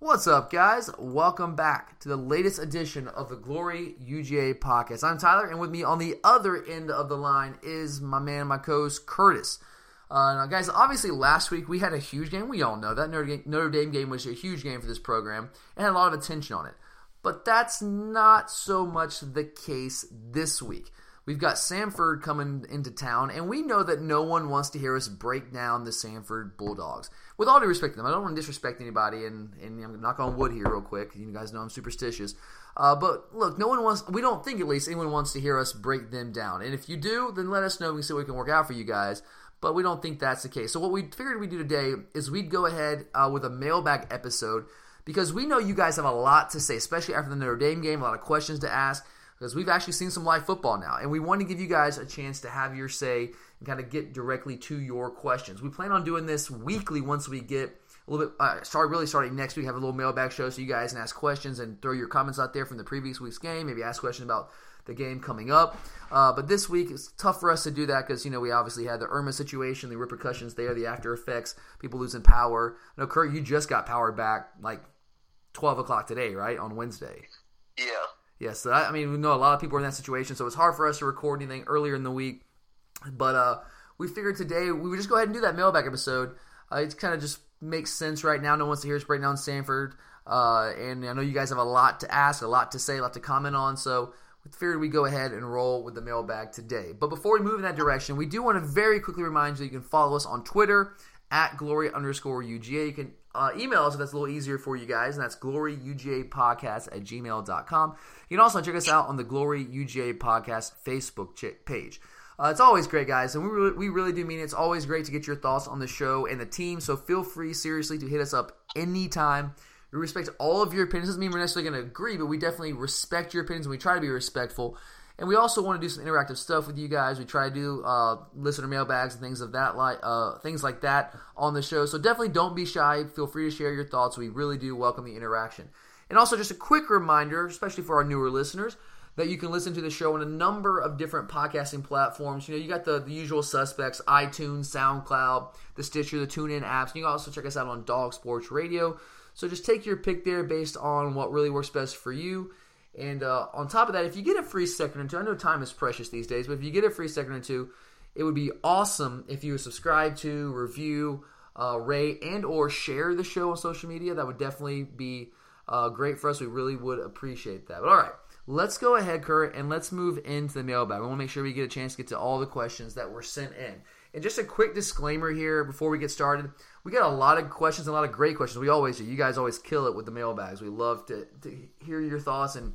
What's up, guys? Welcome back to the latest edition of the Glory UGA podcast. I'm Tyler, and with me on the other end of the line is my man, my co-host Curtis. Uh, now, guys, obviously last week we had a huge game. We all know that Notre Dame game was a huge game for this program and had a lot of attention on it. But that's not so much the case this week. We've got Samford coming into town, and we know that no one wants to hear us break down the Samford Bulldogs. With all due respect to them, I don't want to disrespect anybody, and, and I'm going to knock on wood here real quick. You guys know I'm superstitious. Uh, but look, no one wants, we don't think at least anyone wants to hear us break them down. And if you do, then let us know. We can see what we can work out for you guys. But we don't think that's the case. So what we figured we'd do today is we'd go ahead uh, with a mailbag episode because we know you guys have a lot to say, especially after the Notre Dame game, a lot of questions to ask because we've actually seen some live football now, and we want to give you guys a chance to have your say and kind of get directly to your questions. We plan on doing this weekly once we get a little bit. Uh, start really starting next week. Have a little mailbag show so you guys can ask questions and throw your comments out there from the previous week's game. Maybe ask questions about the game coming up. Uh, but this week it's tough for us to do that because you know we obviously had the Irma situation, the repercussions there, the after effects, people losing power. Know Kurt, you just got power back like twelve o'clock today, right on Wednesday. Yeah. Yes, yeah, so I mean we know a lot of people are in that situation, so it's hard for us to record anything earlier in the week. But uh, we figured today we would just go ahead and do that mailbag episode. Uh, it kind of just makes sense right now. No one wants to hear us break down Samford, uh, and I know you guys have a lot to ask, a lot to say, a lot to comment on. So we figured we go ahead and roll with the mailbag today. But before we move in that direction, we do want to very quickly remind you that you can follow us on Twitter at glory underscore UGA. You can uh, email us if that's a little easier for you guys, and that's gloryugapodcast at gmail.com. You can also check us out on the Glory UGA Podcast Facebook page. Uh, it's always great, guys, and we really, we really do mean it. It's always great to get your thoughts on the show and the team, so feel free, seriously, to hit us up anytime. We respect all of your opinions. Doesn't mean we're necessarily going to agree, but we definitely respect your opinions, and we try to be respectful. And we also want to do some interactive stuff with you guys. We try to do uh, listener mailbags and things of that like uh, things like that on the show. So definitely don't be shy. Feel free to share your thoughts. We really do welcome the interaction. And also just a quick reminder, especially for our newer listeners, that you can listen to the show on a number of different podcasting platforms. You know, you got the, the usual suspects: iTunes, SoundCloud, the Stitcher, the TuneIn apps. And you can also check us out on Dog Sports Radio. So just take your pick there based on what really works best for you. And uh, on top of that, if you get a free second or two, I know time is precious these days, but if you get a free second or two, it would be awesome if you subscribe to, review, uh, rate, and or share the show on social media. That would definitely be uh, great for us. We really would appreciate that. But all right, let's go ahead, Kurt, and let's move into the mailbag. We want to make sure we get a chance to get to all the questions that were sent in. And just a quick disclaimer here before we get started. We got a lot of questions, a lot of great questions. We always do. You guys always kill it with the mailbags. We love to, to hear your thoughts and,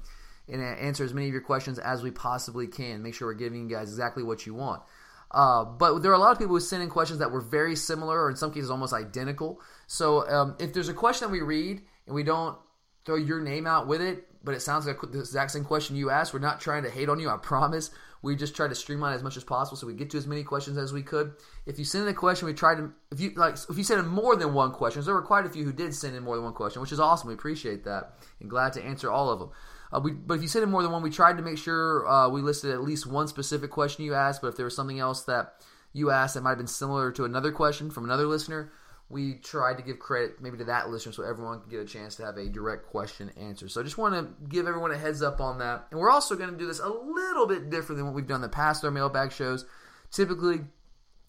and answer as many of your questions as we possibly can. Make sure we're giving you guys exactly what you want. Uh, but there are a lot of people who send in questions that were very similar, or in some cases almost identical. So um, if there's a question that we read and we don't throw your name out with it, but it sounds like the exact same question you asked. We're not trying to hate on you, I promise. We just try to streamline as much as possible so we get to as many questions as we could. If you send in a question, we tried to if you like if you send in more than one question, there were quite a few who did send in more than one question, which is awesome. We appreciate that and glad to answer all of them. Uh, we, but if you send in more than one, we tried to make sure uh, we listed at least one specific question you asked. But if there was something else that you asked that might have been similar to another question from another listener, we tried to give credit maybe to that listener so everyone can get a chance to have a direct question answer. So I just want to give everyone a heads up on that. And we're also going to do this a little bit different than what we've done in the past our mailbag shows. Typically,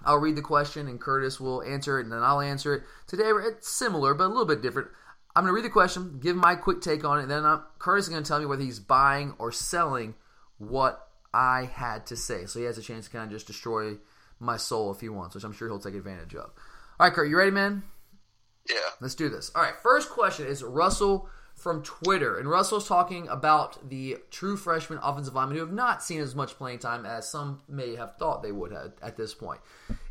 I'll read the question and Curtis will answer it and then I'll answer it. Today it's similar but a little bit different. I'm going to read the question, give my quick take on it, and then I'm, Curtis is going to tell me whether he's buying or selling what I had to say. So he has a chance to kind of just destroy my soul if he wants, which I'm sure he'll take advantage of. All right, Kurt, you ready, man? Yeah. Let's do this. All right, first question is Russell from Twitter. And Russell's talking about the true freshman offensive linemen who have not seen as much playing time as some may have thought they would have at this point.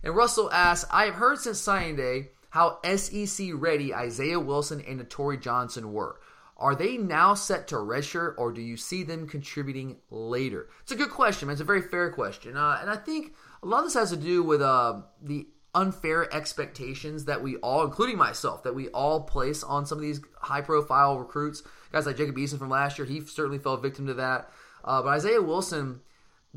And Russell asks, I have heard since signing day how SEC ready Isaiah Wilson and Netori Johnson were. Are they now set to redshirt, or do you see them contributing later? It's a good question, man. It's a very fair question, uh, and I think a lot of this has to do with uh, the unfair expectations that we all, including myself, that we all place on some of these high profile recruits. Guys like Jacob Eason from last year, he certainly fell victim to that. Uh, but Isaiah Wilson,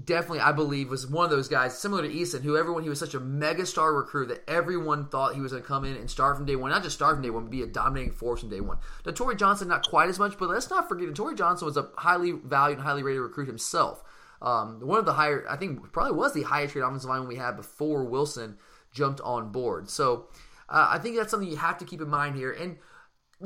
definitely, I believe, was one of those guys, similar to Eason, who everyone, he was such a mega star recruit that everyone thought he was going to come in and start from day one. Not just start from day one, but be a dominating force from day one. Netori Johnson, not quite as much, but let's not forget, Netori Johnson was a highly valued and highly rated recruit himself. Um, one of the higher, I think, probably was the highest rated offensive line we had before Wilson jumped on board. So uh, I think that's something you have to keep in mind here. And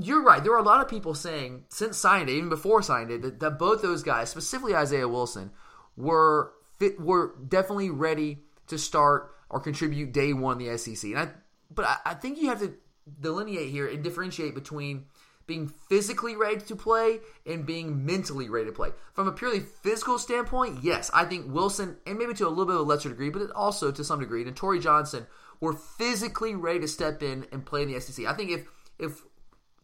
you're right. There are a lot of people saying since signing day, even before signing day, that, that both those guys, specifically Isaiah Wilson, were fit, were definitely ready to start or contribute day one in the SEC. And I, but I, I think you have to delineate here and differentiate between being physically ready to play and being mentally ready to play. From a purely physical standpoint, yes, I think Wilson, and maybe to a little bit of a lesser degree, but also to some degree, Netori Johnson were physically ready to step in and play in the SEC. I think if if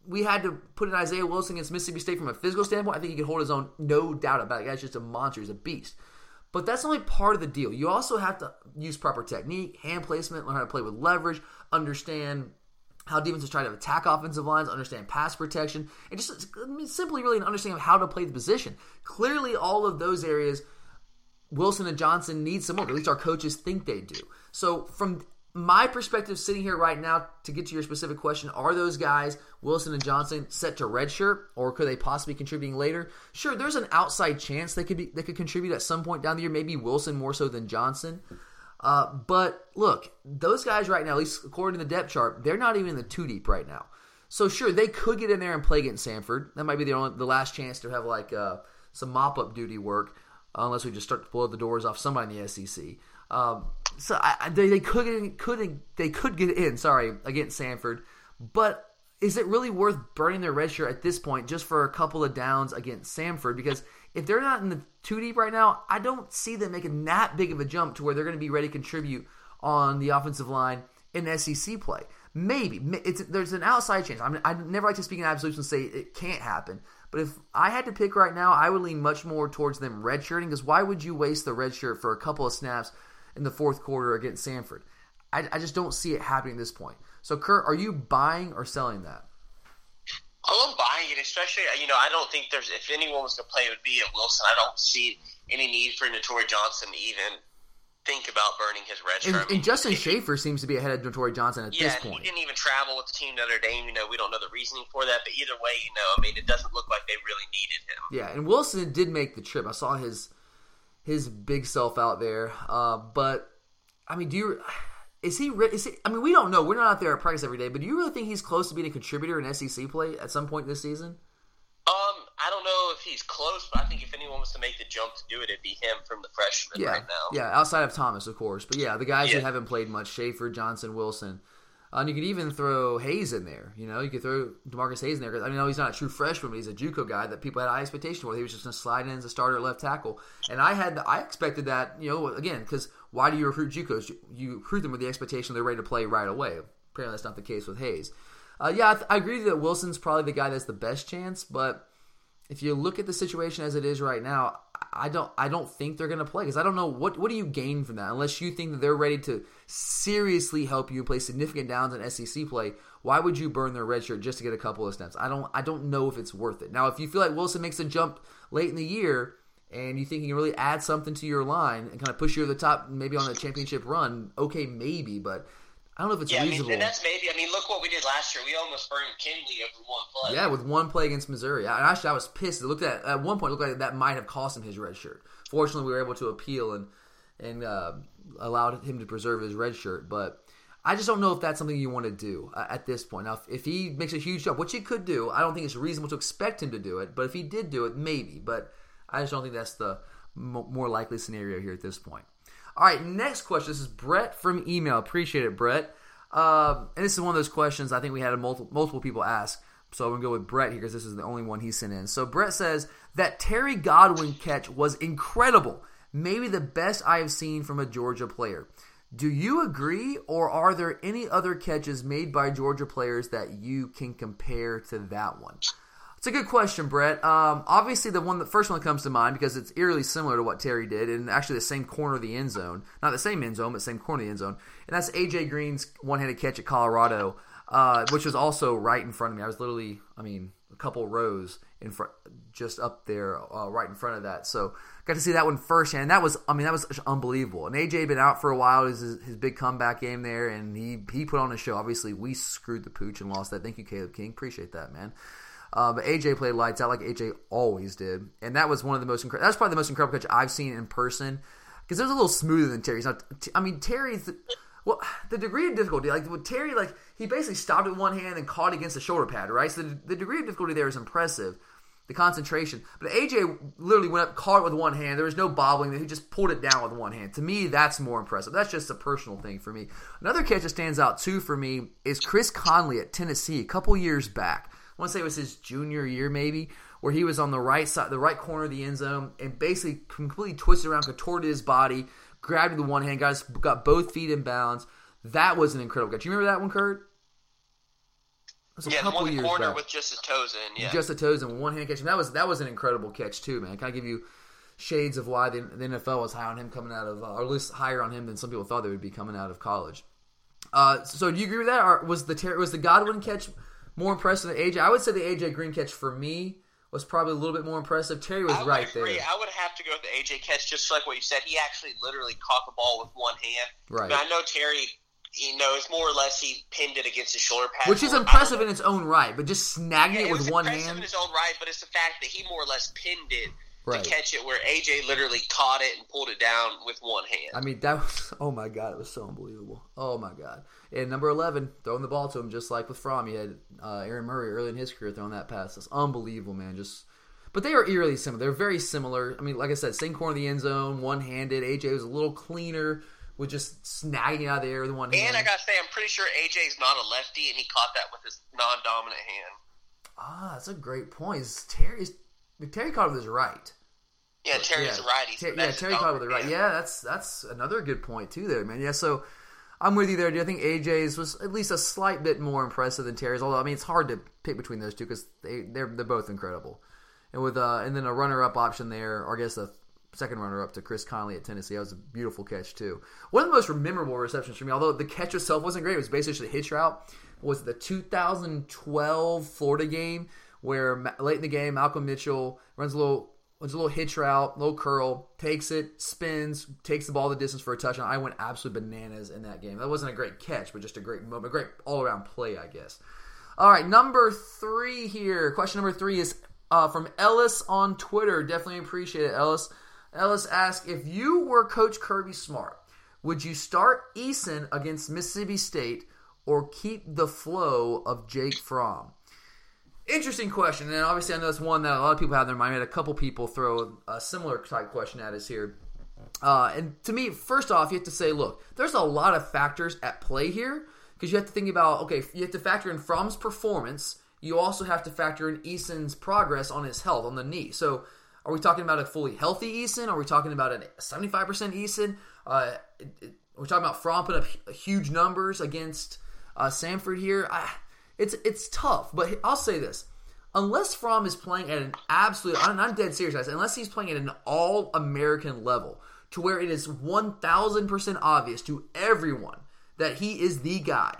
we had to put an Isaiah Wilson against Mississippi State from a physical standpoint, I think he could hold his own, no doubt about it. The guy's just a monster, he's a beast. But that's only part of the deal. You also have to use proper technique, hand placement, learn how to play with leverage, understand how defenses try to attack offensive lines, understand pass protection, and just simply really an understanding of how to play the position. Clearly, all of those areas, Wilson and Johnson need some work. At least our coaches think they do. So, from my perspective, sitting here right now, to get to your specific question, are those guys Wilson and Johnson set to redshirt, or could they possibly be contributing later? Sure, there's an outside chance they could be they could contribute at some point down the year. Maybe Wilson more so than Johnson. Uh, but look, those guys right now, at least according to the depth chart, they're not even in the two deep right now. So sure, they could get in there and play against Samford. That might be the only the last chance to have like uh, some mop up duty work, unless we just start to blow the doors off somebody in the SEC. Um, so I, they, they could could they could get in. Sorry, against Samford, but is it really worth burning their red shirt at this point just for a couple of downs against Samford? Because if they're not in the two deep right now, I don't see them making that big of a jump to where they're going to be ready to contribute on the offensive line in SEC play. Maybe it's there's an outside chance. I mean, I never like to speak in absolutes and say it can't happen. But if I had to pick right now, I would lean much more towards them redshirting because why would you waste the red shirt for a couple of snaps in the fourth quarter against Samford? I, I just don't see it happening at this point. So, Kurt, are you buying or selling that? I'm buying it, especially you know I don't think there's if anyone was to play it would be at Wilson. I don't see any need for Netori Johnson to even think about burning his red shirt. And, I mean, and Justin Shaffer seems to be ahead of Netori Johnson at yeah, this point. he didn't even travel with the team the other day. You know, we don't know the reasoning for that, but either way, you know, I mean, it doesn't look like they really needed him. Yeah, and Wilson did make the trip. I saw his his big self out there, uh, but I mean, do you? Is he? Is he? I mean, we don't know. We're not out there at practice every day, but do you really think he's close to being a contributor in SEC play at some point this season? Um, I don't know if he's close, but I think if anyone was to make the jump to do it, it'd be him from the freshman yeah, right now. Yeah, outside of Thomas, of course. But yeah, the guys Yeah. that haven't played much: Shaffer, Johnson, Wilson. Uh, and you could even throw Hayes in there. You know, you could throw D'Marcus Hayes in there. I mean, no, he's not a true freshman, but he's a JUCO guy that people had high expectations for. He was just going to slide in as a starter left tackle, and I had, I expected that. You know, again, because why do you recruit JUCOs? You, recruit them with the expectation they're ready to play right away. Apparently, that's not the case with Hayes. Uh, yeah, I, th- I agree that Wilson's probably the guy that's the best chance, but if you look at the situation as it is right now, I don't I don't think they're going to play because I don't know what what do you gain from that unless you think that they're ready to seriously help you play significant downs in SEC play. Why would you burn their red shirt just to get a couple of snaps? I don't I don't know if it's worth it. Now, if you feel like Wilson makes a jump late in the year and you think you can really add something to your line and kind of push you to the top, maybe on a championship run, okay, maybe, but I don't know if it's Yeah, I mean, reasonable. that's maybe. I mean, look what we did last year. We almost burned Kinley over one play. Yeah, with one play against Missouri. I, actually, I was pissed. It looked at at one point, it looked like that might have cost him his red shirt. Fortunately, we were able to appeal and and uh, allowed him to preserve his red shirt. But I just don't know if that's something you want to do uh, at this point. Now, if, if he makes a huge jump, which he could do, I don't think it's reasonable to expect him to do it. But if he did do it, maybe. But I just don't think that's the mo more likely scenario here at this point. All right, next question. This is Brett from email. Appreciate it, Brett. Uh, and this is one of those questions I think we had multiple, multiple people ask. So I'm going to go with Brett here because this is the only one he sent in. So Brett says that Terry Godwin catch was incredible. Maybe the best I have seen from a Georgia player. Do you agree, or are there any other catches made by Georgia players that you can compare to that one? It's a good question, Brett. Um, obviously, the one, the first one that comes to mind because it's eerily similar to what Terry did, and actually the same corner of the end zone, not the same end zone, but same corner of the end zone, and that's AJ Green's one-handed catch at Colorado uh, which was also right in front of me. I was literally, I mean, a couple rows in front, just up there, uh, right in front of that. So got to see that one firsthand. And that was, I mean, that was unbelievable. And AJ had been out for a while. It was his, his, big comeback game there, and he he put on a show. Obviously, we screwed the pooch and lost that. Thank you, Caleb King. Appreciate that, man. Uh, but AJ played lights out like AJ always did, and that was one of the most incredible. That's probably the most incredible catch I've seen in person because it was a little smoother than Terry's. Now, I mean, Terry's. Well, the degree of difficulty, like with Terry, like he basically stopped with one hand and caught against the shoulder pad, right? So the, the degree of difficulty there is impressive, the concentration. But AJ literally went up, caught it with one hand. There was no bobbling. He just pulled it down with one hand. To me, that's more impressive. That's just a personal thing for me. Another catch that stands out too for me is Chris Conley at Tennessee a couple years back. I want to say it was his junior year, maybe, where he was on the right side, the right corner of the end zone, and basically completely twisted around, contorted his body, grabbed with one hand, guys got both feet in bounds. That was an incredible catch. You remember that one, Kurt? yeah, the one corner back. with just his toes in. Yeah, just the toes in one hand catch. And that was that was an incredible catch too, man. Can I give you shades of why the, the NFL was high on him coming out of, uh, or at least higher on him than some people thought they would be coming out of college. Uh, so do you agree with that? Or was the was the Godwin catch more impressive than AJ? I would say the AJ Green catch for me was probably a little bit more impressive. Terry was right agree. there. I would have to go with the AJ catch, just like what you said. He actually literally caught the ball with one hand. Right. I know Terry you know, it's more or less he pinned it against his shoulder pad. Which is impressive in its own right, but just snagging yeah, it, with one hand. in its own right, but it's the fact that he more or less pinned it right. to catch it, where AJ literally caught it and pulled it down with one hand. I mean, that was oh my god, it was so unbelievable. Oh my god. And number eleven, throwing the ball to him, just like with Fromm, he had uh, Aaron Murray early in his career throwing that pass. That's unbelievable, man. Just. But they are eerily similar. They're very similar. I mean, like I said, same corner of the end zone, one handed. AJ was a little cleaner with just snagging it out of the air with one hand. And I gotta say, I'm pretty sure AJ's not a lefty, and he caught that with his non-dominant hand. Ah, that's a great point. Is Terry is Terry caught it with his right? Yeah, Terry's yeah. righty. So yeah, Terry caught it with the right. Yeah, that's that's another good point too, there, man. Yeah, so I'm with you there. Do I think AJ's was at least a slight bit more impressive than Terry's? Although I mean, it's hard to pick between those two because they they're they're both incredible. And with uh, and then a runner-up option there, or I guess a second runner up to Chris Conley at Tennessee. That was a beautiful catch too. One of the most memorable receptions for me, although the catch itself wasn't great, it was basically a hitch route. Was the 2012 Florida game where late in the game Malcolm Mitchell runs a little runs a little hitch route, little curl, takes it, spins, takes the ball the distance for a touchdown. I went absolutely bananas in that game. That wasn't a great catch, but just a great moment, a great all around play, I guess. All right, number three here. Question number three is uh, from Ellis on Twitter. Definitely appreciate it, Ellis. Ellis asks if you were Coach Kirby Smart, would you start Eason against Mississippi State or keep the flow of Jake Fromm? Interesting question, and obviously I know it's one that a lot of people have in their mind. I had a couple people throw a similar type question at us here. Uh, and to me, first off, you have to say, look, there's a lot of factors at play here because you have to think about, okay, you have to factor in Fromm's performance. You also have to factor in Eason's progress on his health, on the knee. So are we talking about a fully healthy Eason? Are we talking about a 75% Eason? Uh, we're talking about Fromm putting up huge numbers against uh, Samford here. I, it's it's tough, but I'll say this: unless Fromm is playing at an absolute, I'm, I'm dead serious, guys. Unless he's playing at an All American level, to where it is 1,000% obvious to everyone that he is the guy.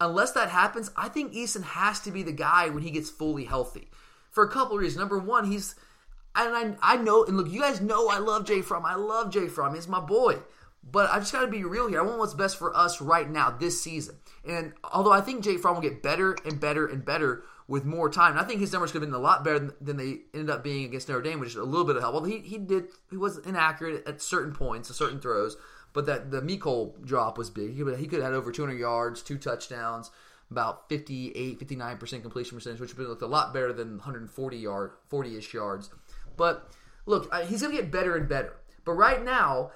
Unless that happens, I think Eason has to be the guy when he gets fully healthy. For a couple of reasons. Number one, he's and I, I know, and look, you guys know I love Jake Fromm. I love Jake Fromm. He's my boy. But I just got to be real here. I want what's best for us right now, this season. And although I think Jake Fromm will get better and better and better with more time, and I think his numbers could have been a lot better than they ended up being against Notre Dame, which is a little bit of help. Well, he, he did he was inaccurate at certain points, at certain throws, but that the Mecole drop was big. He, he could have had over 200 yards, two touchdowns, about 58, 59% completion percentage, which would have looked a lot better than 140 yard, 40 ish yards. But look, he's going to get better and better. But right now,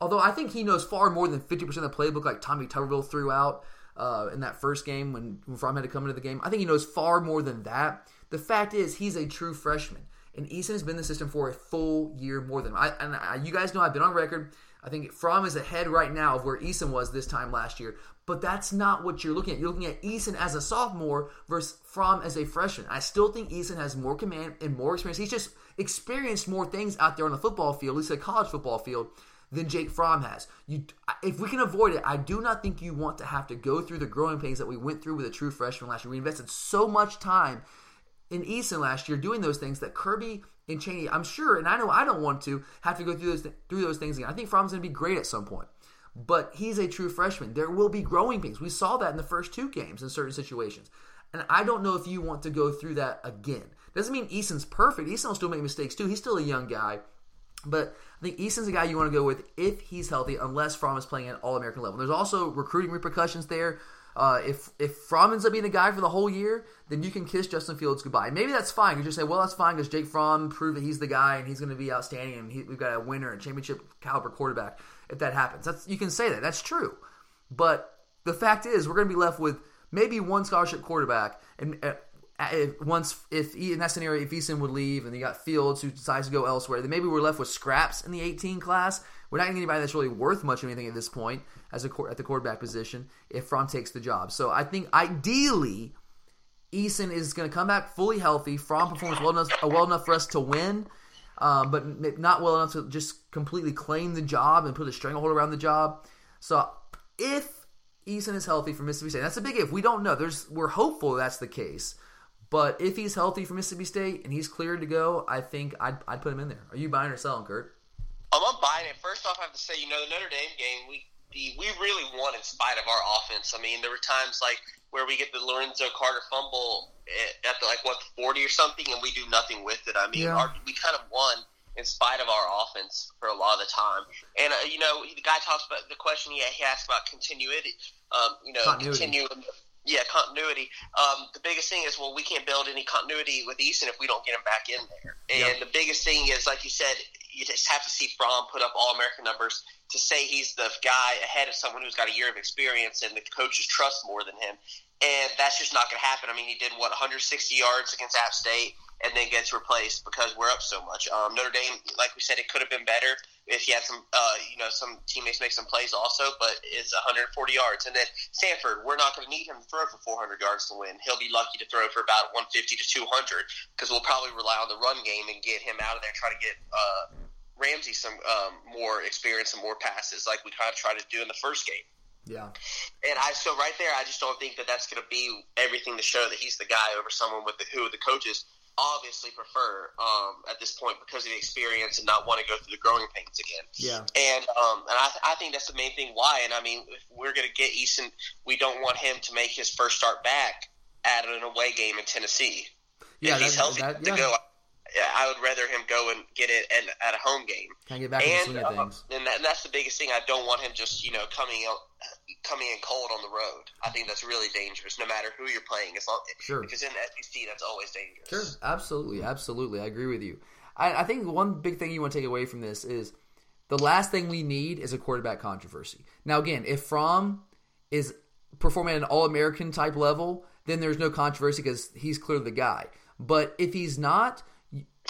although I think he knows far more than 50% of the playbook, like Tommy Tuberville threw out uh, in that first game when, when Fromm had to come into the game, I think he knows far more than that. The fact is, he's a true freshman. And Eason has been in the system for a full year more than I. And I, you guys know I've been on record. I think Fromm is ahead right now of where Eason was this time last year. But that's not what you're looking at. You're looking at Eason as a sophomore versus Fromm as a freshman. I still think Eason has more command and more experience. He's just experienced more things out there on the football field, at least a college football field, than Jake Fromm has. You, if we can avoid it, I do not think you want to have to go through the growing pains that we went through with a true freshman last year. We invested so much time in Eason last year doing those things that Kirby and Chaney, I'm sure, and I know I don't want to have to go through those through those things again. I think Fromm's going to be great at some point, but he's a true freshman. There will be growing pains. We saw that in the first two games in certain situations, and I don't know if you want to go through that again. Doesn't mean Eason's perfect. Eason will still make mistakes too. He's still a young guy. But I think Eason's a guy you want to go with if he's healthy, unless Fromm is playing at all American level. There's also recruiting repercussions there. Uh, if if Fromm ends up being the guy for the whole year, then you can kiss Justin Fields goodbye. Maybe that's fine. You just say, well, that's fine because Jake Fromm proved that he's the guy and he's going to be outstanding and he, we've got a winner and championship caliber quarterback. If that happens, that's you can say that. That's true. But the fact is, we're going to be left with maybe one scholarship quarterback and. Uh, once if in that scenario if Eason would leave and you got Fields who decides to go elsewhere, then maybe we're left with scraps in the 18 class. We're not getting anybody that's really worth much of anything at this point as a at the quarterback position if Fromm takes the job. So I think ideally Eason is going to come back fully healthy. Fromm performs well enough well enough for us to win, um, but not well enough to just completely claim the job and put a stranglehold around the job. So if Eason is healthy for Mississippi State, that's a big if. We don't know. There's we're hopeful that's the case. But if he's healthy for Mississippi State and he's cleared to go, I think I'd, I'd put him in there. Are you buying or selling, Kurt? Um, I'm buying it. First off, I have to say, you know, the Notre Dame game, we the, we really won in spite of our offense. I mean, there were times like where we get the Lorenzo Carter fumble at the, like what the 40 or something, and we do nothing with it. I mean, yeah. our, we kind of won in spite of our offense for a lot of the time. And uh, you know, the guy talks about the question he, he asked about continuity. Um, you know, continuity. Yeah, continuity. Um, the biggest thing is, well, we can't build any continuity with Eason if we don't get him back in there. And yep. the biggest thing is, like you said, you just have to see Fromm put up All American numbers to say he's the guy ahead of someone who's got a year of experience and the coaches trust more than him. And that's just not going to happen. I mean, he did what 160 yards against App State and then gets replaced because we're up so much. Um, Notre Dame, like we said, it could have been better if he had some, uh, you know, some teammates make some plays also, but it's 140 yards. And then Samford, we're not going to need him to throw for 400 yards to win. He'll be lucky to throw for about 150 to 200 because we'll probably rely on the run game and get him out of there, try to get uh, Ramsey some um, more experience and more passes like we kind of tried to do in the first game. Yeah. And I so right there, I just don't think that that's going to be everything to show that he's the guy over someone with the, who the coaches obviously prefer um, at this point because of the experience and not want to go through the growing pains again. Yeah. And um, and I, I think that's the main thing why. And I mean, if we're going to get Eason, we don't want him to make his first start back at an away game in Tennessee. Yeah, if he's healthy that, yeah. to go. I would rather him go and get it at, at a home game. Can get back and, in the swing of uh, things. And, that, and that's the biggest thing. I don't want him just you know coming out coming in cold on the road. I think that's really dangerous, no matter who you're playing. It's not sure because in the SEC, that's always dangerous. Sure, absolutely, absolutely, I agree with you. I, I think one big thing you want to take away from this is the last thing we need is a quarterback controversy. Now, again, if Fromm is performing at an All American type level, then there's no controversy because he's clearly the guy. But if he's not,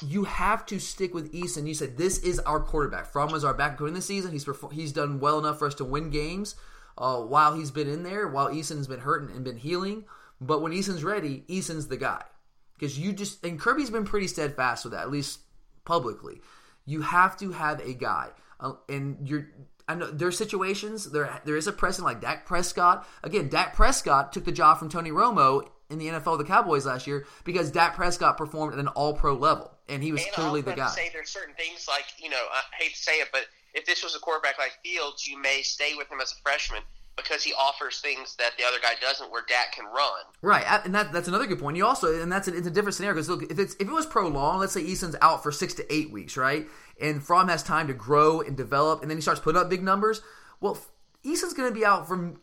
you have to stick with Eason. You said this is our quarterback. Fromm was our backup in the season. He's he's done well enough for us to win games uh, while he's been in there, while Eason's been hurting and been healing. But when Eason's ready, Eason's the guy. Because you just, and Kirby's been pretty steadfast with that, at least publicly. You have to have a guy. Uh, and you're, I know there are situations, there, there is a precedent like Dak Prescott. Again, Dak Prescott took the job from Tony Romo in the NFL the Cowboys last year because Dak Prescott performed at an all pro level. And he was and clearly the guy. say there's certain things like, you know, I hate to say it, but if this was a quarterback like Fields, you may stay with him as a freshman because he offers things that the other guy doesn't, where Dak can run. Right, and that, that's another good point. You also, and that's a, it's a different scenario because look, if it's if it was prolonged, let's say Eason's out for six to eight weeks, right, and Fromm has time to grow and develop, and then he starts putting up big numbers. Well, Eason's going to be out for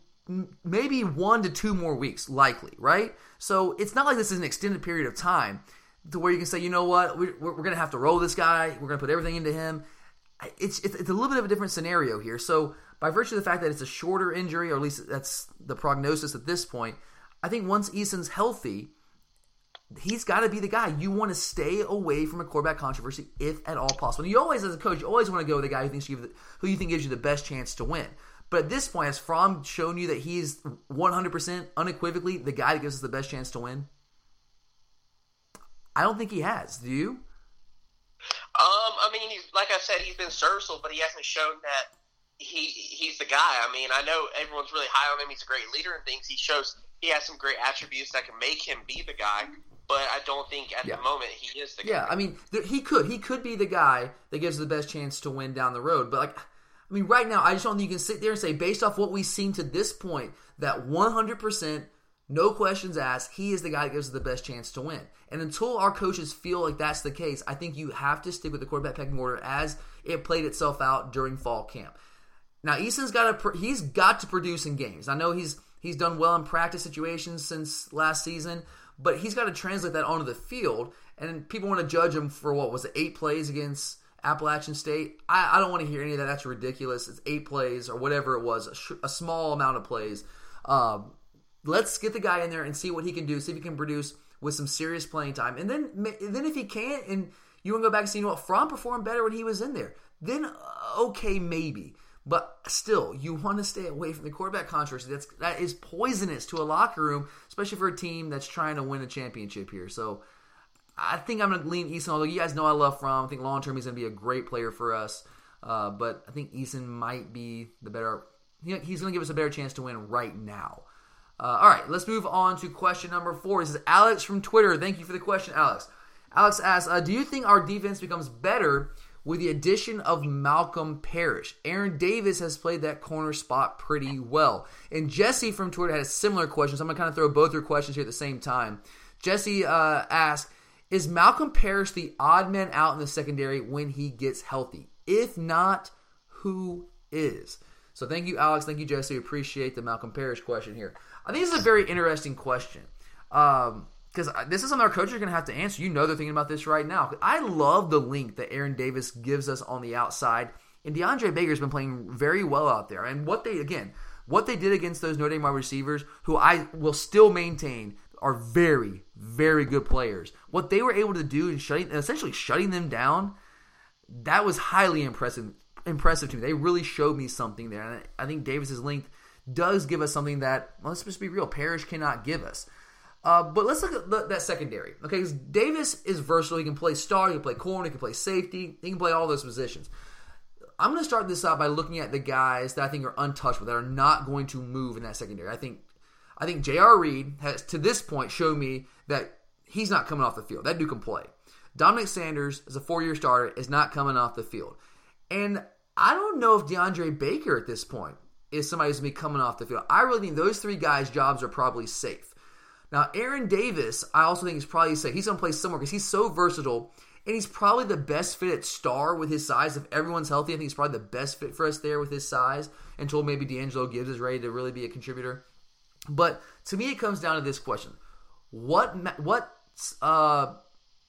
maybe one to two more weeks, likely, right? So it's not like this is an extended period of time to where you can say, you know what, we're, we're going to have to roll this guy. We're going to put everything into him. It's, it's, it's a little bit of a different scenario here. So by virtue of the fact that it's a shorter injury, or at least that's the prognosis at this point, I think once Eason's healthy, he's got to be the guy. You want to stay away from a quarterback controversy if at all possible. And you always, as a coach, you always want to go with the guy who thinks you the, who you think gives you the best chance to win. But at this point, has Fromm shown you that he's 100% unequivocally the guy that gives us the best chance to win? I don't think he has. Do you? Um, I mean, he's like I said, he's been serviceable, but he hasn't shown that he he's the guy. I mean, I know everyone's really high on him. He's a great leader and things. He shows he has some great attributes that can make him be the guy. But I don't think at Yeah. the moment he is the Yeah, guy. Yeah, I mean, th- he could he could be the guy that gives the best chance to win down the road. But like, I mean, right now, I just don't think you can sit there and say, based off what we've seen to this point, that 100 percent, no questions asked, he is the guy that gives us the best chance to win. And until our coaches feel like that's the case, I think you have to stick with the quarterback pecking order as it played itself out during fall camp. Now Eason's got to he's got to produce in games. I know he's he's done well in practice situations since last season, but he's got to translate that onto the field. And people want to judge him for what was it eight plays against Appalachian State. I, I don't want to hear any of that. That's ridiculous. It's eight plays or whatever it was, a, sh- a small amount of plays. Um, let's get the guy in there and see what he can do. See if he can produce with some serious playing time. And then ma- then if he can't, and you want to go back and see, you know what, Fromm performed better when he was in there. Then uh, okay, maybe. But still, you want to stay away from the quarterback controversy. That's that is poisonous to a locker room, especially for a team that's trying to win a championship here. So I think I'm going to lean Eason. Although you guys know I love Fromm, I think long term he's going to be a great player for us. Uh, but I think Eason might be the better. He's going to give us a better chance to win right now. Uh, all right, let's move on to question number four. This is Alex from Twitter. Thank you for the question, Alex. Alex asks, uh, "Do you think our defense becomes better with the addition of Malcolm Parrish? Aaron Davis has played that corner spot pretty well." And Jesse from Twitter had a similar question, so I'm gonna kind of throw both your questions here at the same time. Jesse uh, "Is Malcolm Parrish the odd man out in the secondary when he gets healthy? If not, who is?" So thank you, Alex. Thank you, Jesse. Appreciate the Malcolm Parrish question here. I think this is a very interesting question um, because this is something our coaches are going to have to answer. You know they're thinking about this right now. I love the link that Aaron Davis gives us on the outside, and DeAndre Baker's been playing very well out there. And what they again, what they did against those Notre Dame wide receivers, who I will still maintain are very, very good players. What they were able to do in shutting, essentially shutting them down, that was highly impressive impressive to me. They really showed me something there, and I think Davis's length does give us something that well, let's just be real. Parrish cannot give us. Uh, but let's look at the, that secondary. Okay, 'cause Davis is versatile. He can play star. He can play corner. He can play safety. He can play all those positions. I'm going to start this out by looking at the guys that I think are untouchable, that are not going to move in that secondary. I think, I think J.R. Reed has to this point shown me that he's not coming off the field. That dude can play. Dominic Sanders, as a four-year starter, is not coming off the field. And I don't know if DeAndre Baker at this point is somebody who's going to be coming off the field. I really think those three guys' jobs are probably safe. Now, Aaron Davis, I also think he's probably safe. He's going to play somewhere because he's so versatile, and he's probably the best fit at star with his size. If everyone's healthy, I think he's probably the best fit for us there with his size until maybe D'Angelo Gibbs is ready to really be a contributor. But to me, it comes down to this question: What what uh,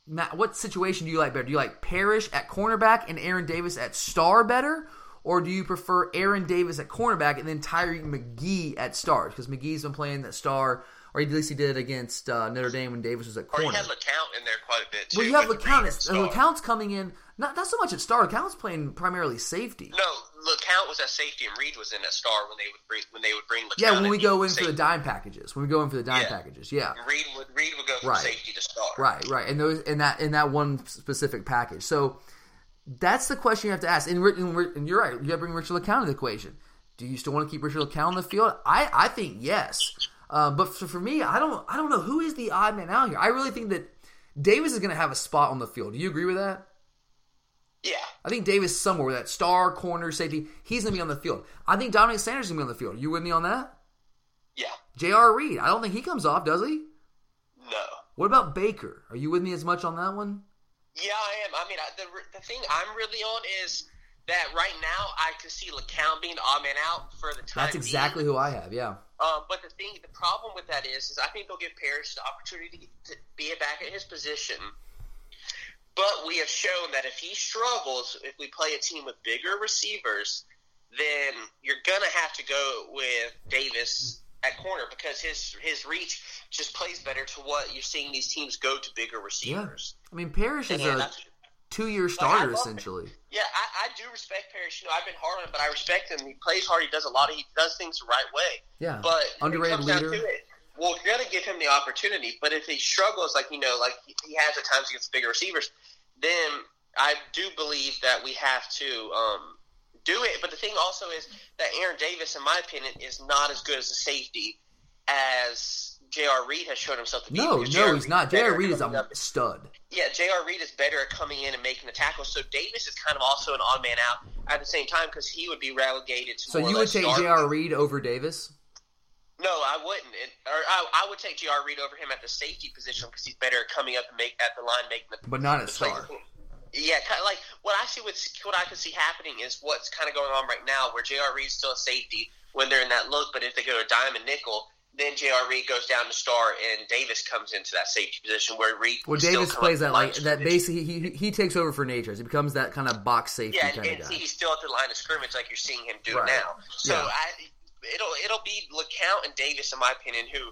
ma- what situation do you like better? Do you like Parrish at cornerback and Aaron Davis at star better, or do you prefer Aaron Davis at cornerback and then Tyrique McGhee at star? Because McGee's been playing that star, or at least he did against uh, Notre Dame when Davis was at Or corner. you had LeCounte in there quite a bit too. well, you have LeCounte. LeCounte's coming in not not so much at star. LeCounte's playing primarily safety. No, LeCounte was at safety, and Reed was in at star when they would bring when they would bring LeCounte. Yeah, when we go in for the dime packages. When we go in for the dime Yeah. packages, yeah. Reed would Reed would go from Right. safety to star. Right, right, and those in that in that one specific package. So that's the question you have to ask. And, and, and you're right. You got to bring Richard LeCounte into the equation. Do you still want to keep Richard LeCounte on the field? I, I think yes. Uh, but for, for me, I don't I don't know who is the odd man out here. I really think that Davis is going to have a spot on the field. Do you agree with that? Yeah. I think Davis somewhere with that star corner safety. He's going to be on the field. I think Dominic Sanders is going to be on the field. You with me on that? Yeah. J.R. Reed. I don't think he comes off, does he? No. What about Baker? Are you with me as much on that one? Yeah, I am. I mean, I, the the thing I'm really on is that right now I can see LeCounte being the odd man out for the time. That's exactly who I have. Yeah. Um, but the thing, the problem with that is, is I think they'll give Parrish the opportunity to be back at his position. But we have shown that if he struggles, if we play a team with bigger receivers, then you're gonna have to go with Davis at corner because his his reach just plays better to what you're seeing these teams go to bigger receivers. I mean, Parrish is And a two-year I starter essentially. Yeah, I, I do respect Parrish. You know, I've been hard on him, but I respect him. He plays hard. He does a lot. Of, he does things the right way. Yeah. But Underrated leader. to it, well, you're gonna give him the opportunity. But if he struggles, like you know, like he he has at times against bigger receivers, then I do believe that we have to um, do it. But the thing also is that Aaron Davis, in my opinion, is not as good as a safety as J.R. Reed has shown himself to be. No, no, J.R. he's not. J.R. Reed is a up- stud. yeah, J.R. Reed is better at coming in and making the tackle. So Davis is kind of also an odd man out at the same time because he would be relegated to. So you would take J.R. Reed over Davis? No, I wouldn't. It, or I, I would take J.R. Reed over him at the safety position because he's better at coming up and make at the line making the. But not at the star. Yeah, kind of like what I see. With, what I can see happening is what's kind of going on right now, where J.R. Reed's still a safety when they're in that look, but if they go to diamond nickel, then J.R. Reed goes down to star, and Davis comes into that safety position where Reed. Well, Davis plays that like that. Basically, he, he takes over for Natrez. He becomes that kind of box safety Yeah, and, kind and of guy. he's still at the line of scrimmage like you're seeing him do Right. now. So Yeah. I, it'll it'll be LeCounte and Davis, in my opinion, who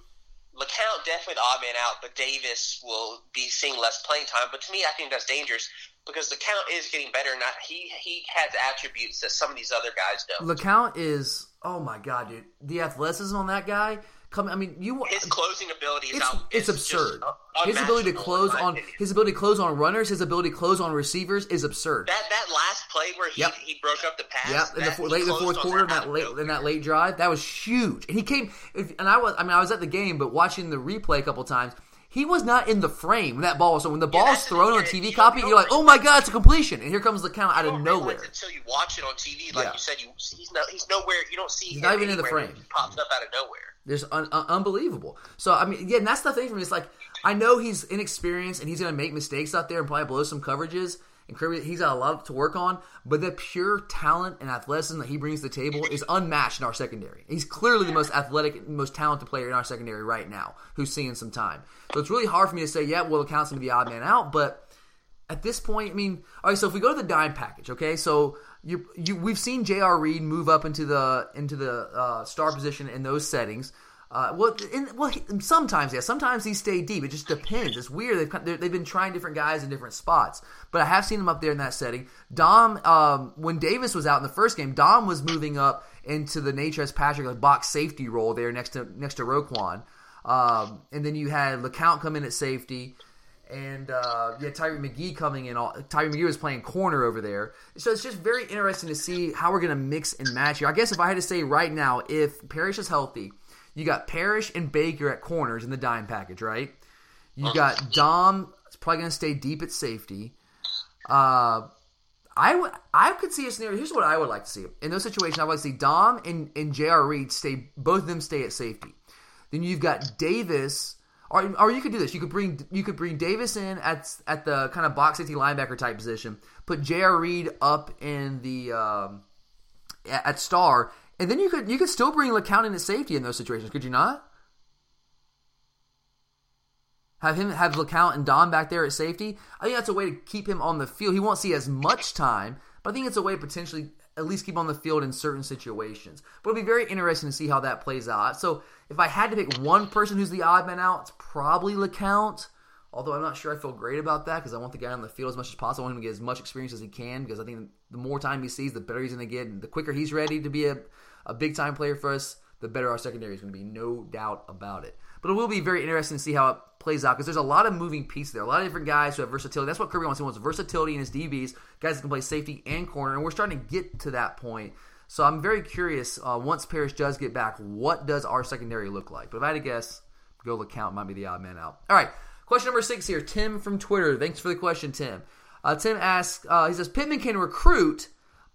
LeCounte definitely the odd man out, but Davis will be seeing less playing time. But to me, I think that's dangerous because LeCounte is getting better, I, he he has attributes that some of these other guys don't. LeCounte is oh my god, dude! The athleticism on that guy. Come, I mean, you. His closing ability is It's, out. it's absurd. His ability to close on opinion. his ability to close on runners, his ability to close on receivers is absurd. that that last play where he Yep. he broke up the pass. Yeah, in the four, late in the fourth quarter, in that late in that late drive, that was huge. And he came, and I was, I mean, I was at the game, but watching the replay a couple times, he was not in the frame when that ball. was So when the ball's that's the thrown on TV you copy, you're like, oh my god, it's a completion, and here comes LeCounte out of nowhere. until you watch it on TV. Like Yeah. you said, you he's no he's nowhere. You don't see. He's him not even in the frame. He pops up out of nowhere. There's un- un- unbelievable. So I mean, yeah, and that's the thing for me. It's like I know he's inexperienced and he's going to make mistakes out there and probably blow some coverages. And Kirby, he's got a lot to work on. But the pure talent and athleticism that he brings to the table is unmatched in our secondary. He's clearly the most athletic, most talented player in our secondary right now, who's seeing some time. So it's really hard for me to say, yeah, well, it counts him to be the odd man out, but at this point, I mean, all right. So if we go to the dime package, okay, so you you we've seen J.R. Reed move up into the into the uh, star position in those settings. Uh, well, in, well, he, sometimes yeah, sometimes he stayed deep. It just depends. It's weird. They've they've been trying different guys in different spots, but I have seen him up there in that setting. Dom, um, when Davis was out in the first game, Dom was moving up into the Natrez Patrick like box safety role there next to next to Roquan, um, and then you had LeCounte come in at safety and uh, yeah, Tyree McGhee coming in. All Tyree McGhee was playing corner over there, so it's just very interesting to see how we're going to mix and match here. I guess if I had to say right now, if Parrish is healthy, you got Parrish and Baker at corners in the dime package, right? You got Dom. It's probably going to stay deep at safety. Uh, I would I could see a scenario. Here's what I would like to see in those situations. I would like to see Dom and, and J.R. Reed stay. Both of them stay at safety. Then you've got Davis, or, or you could do this. You could bring you could bring Davis in at at the kind of box safety linebacker type position. Put J.R. Reed up in the um, at, at star, and then you could you could still bring LeCounte in at safety in those situations. Could you not? Have him have LeCounte and Dom back there at safety. I think that's a way to keep him on the field. He won't see as much time, but I think it's a way to potentially at least keep on the field in certain situations. But it'll be very interesting to see how that plays out. So if I had to pick one person who's the odd man out, it's probably LeCounte. Although I'm not sure I feel great about that because I want the guy on the field as much as possible. I want him to get as much experience as he can because I think the more time he sees, the better he's going to get. And the quicker he's ready to be a, a big time player for us, the better our secondary is going to be. No doubt about it. But it will be very interesting to see how it plays out because there's a lot of moving pieces there. A lot of different guys who have versatility. That's what Kirby wants. He wants versatility in his DBs, guys that can play safety and corner. And we're starting to get to that point. So I'm very curious. Uh, once Parrish does get back, what does our secondary look like? But if I had to guess, go LeCounte might be the odd man out. All right. Question number six here. Tim from Twitter. Thanks for the question, Tim. Uh, Tim asks, uh, he says, Pittman can recruit,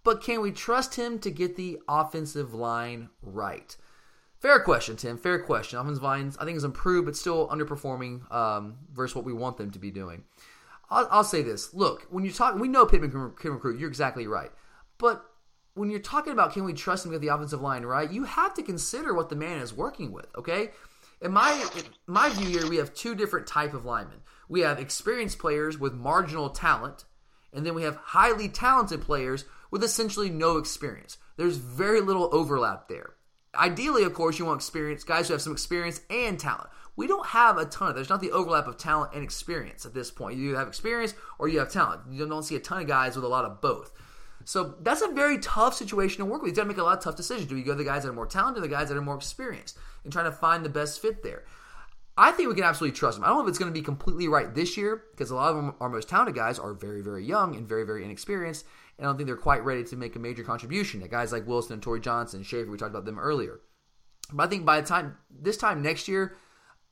but can we trust him to get the offensive line right? Fair question, Tim. Fair question. Offensive lines, I think, is improved, but still underperforming um, versus what we want them to be doing. I'll, I'll say this: Look, when you talk, we know Pittman can, can recruit. You're exactly right, but when you're talking about can we trust him to get the offensive line right, you have to consider what the man is working with. Okay, in my in my view here, we have two different type of linemen. We have experienced players with marginal talent, and then we have highly talented players with essentially no experience. There's very little overlap there. Ideally, of course, you want experience guys who have some experience and talent. We don't have a ton of. There's not the overlap of talent and experience at this point. You have experience or you have talent. You don't see a ton of guys with a lot of both. So that's a very tough situation to work with. You got to make a lot of tough decisions. Do you go to the guys that are more talented, or the guys that are more experienced, and trying to find the best fit there? I think we can absolutely trust him. I don't know if it's going to be completely right this year because a lot of them, our most talented guys are very, very young and very, very inexperienced. And I don't think they're quite ready to make a major contribution. The guys like Wilson and Torrey Johnson, Shaffer, we talked about them earlier. But I think by the time this time next year,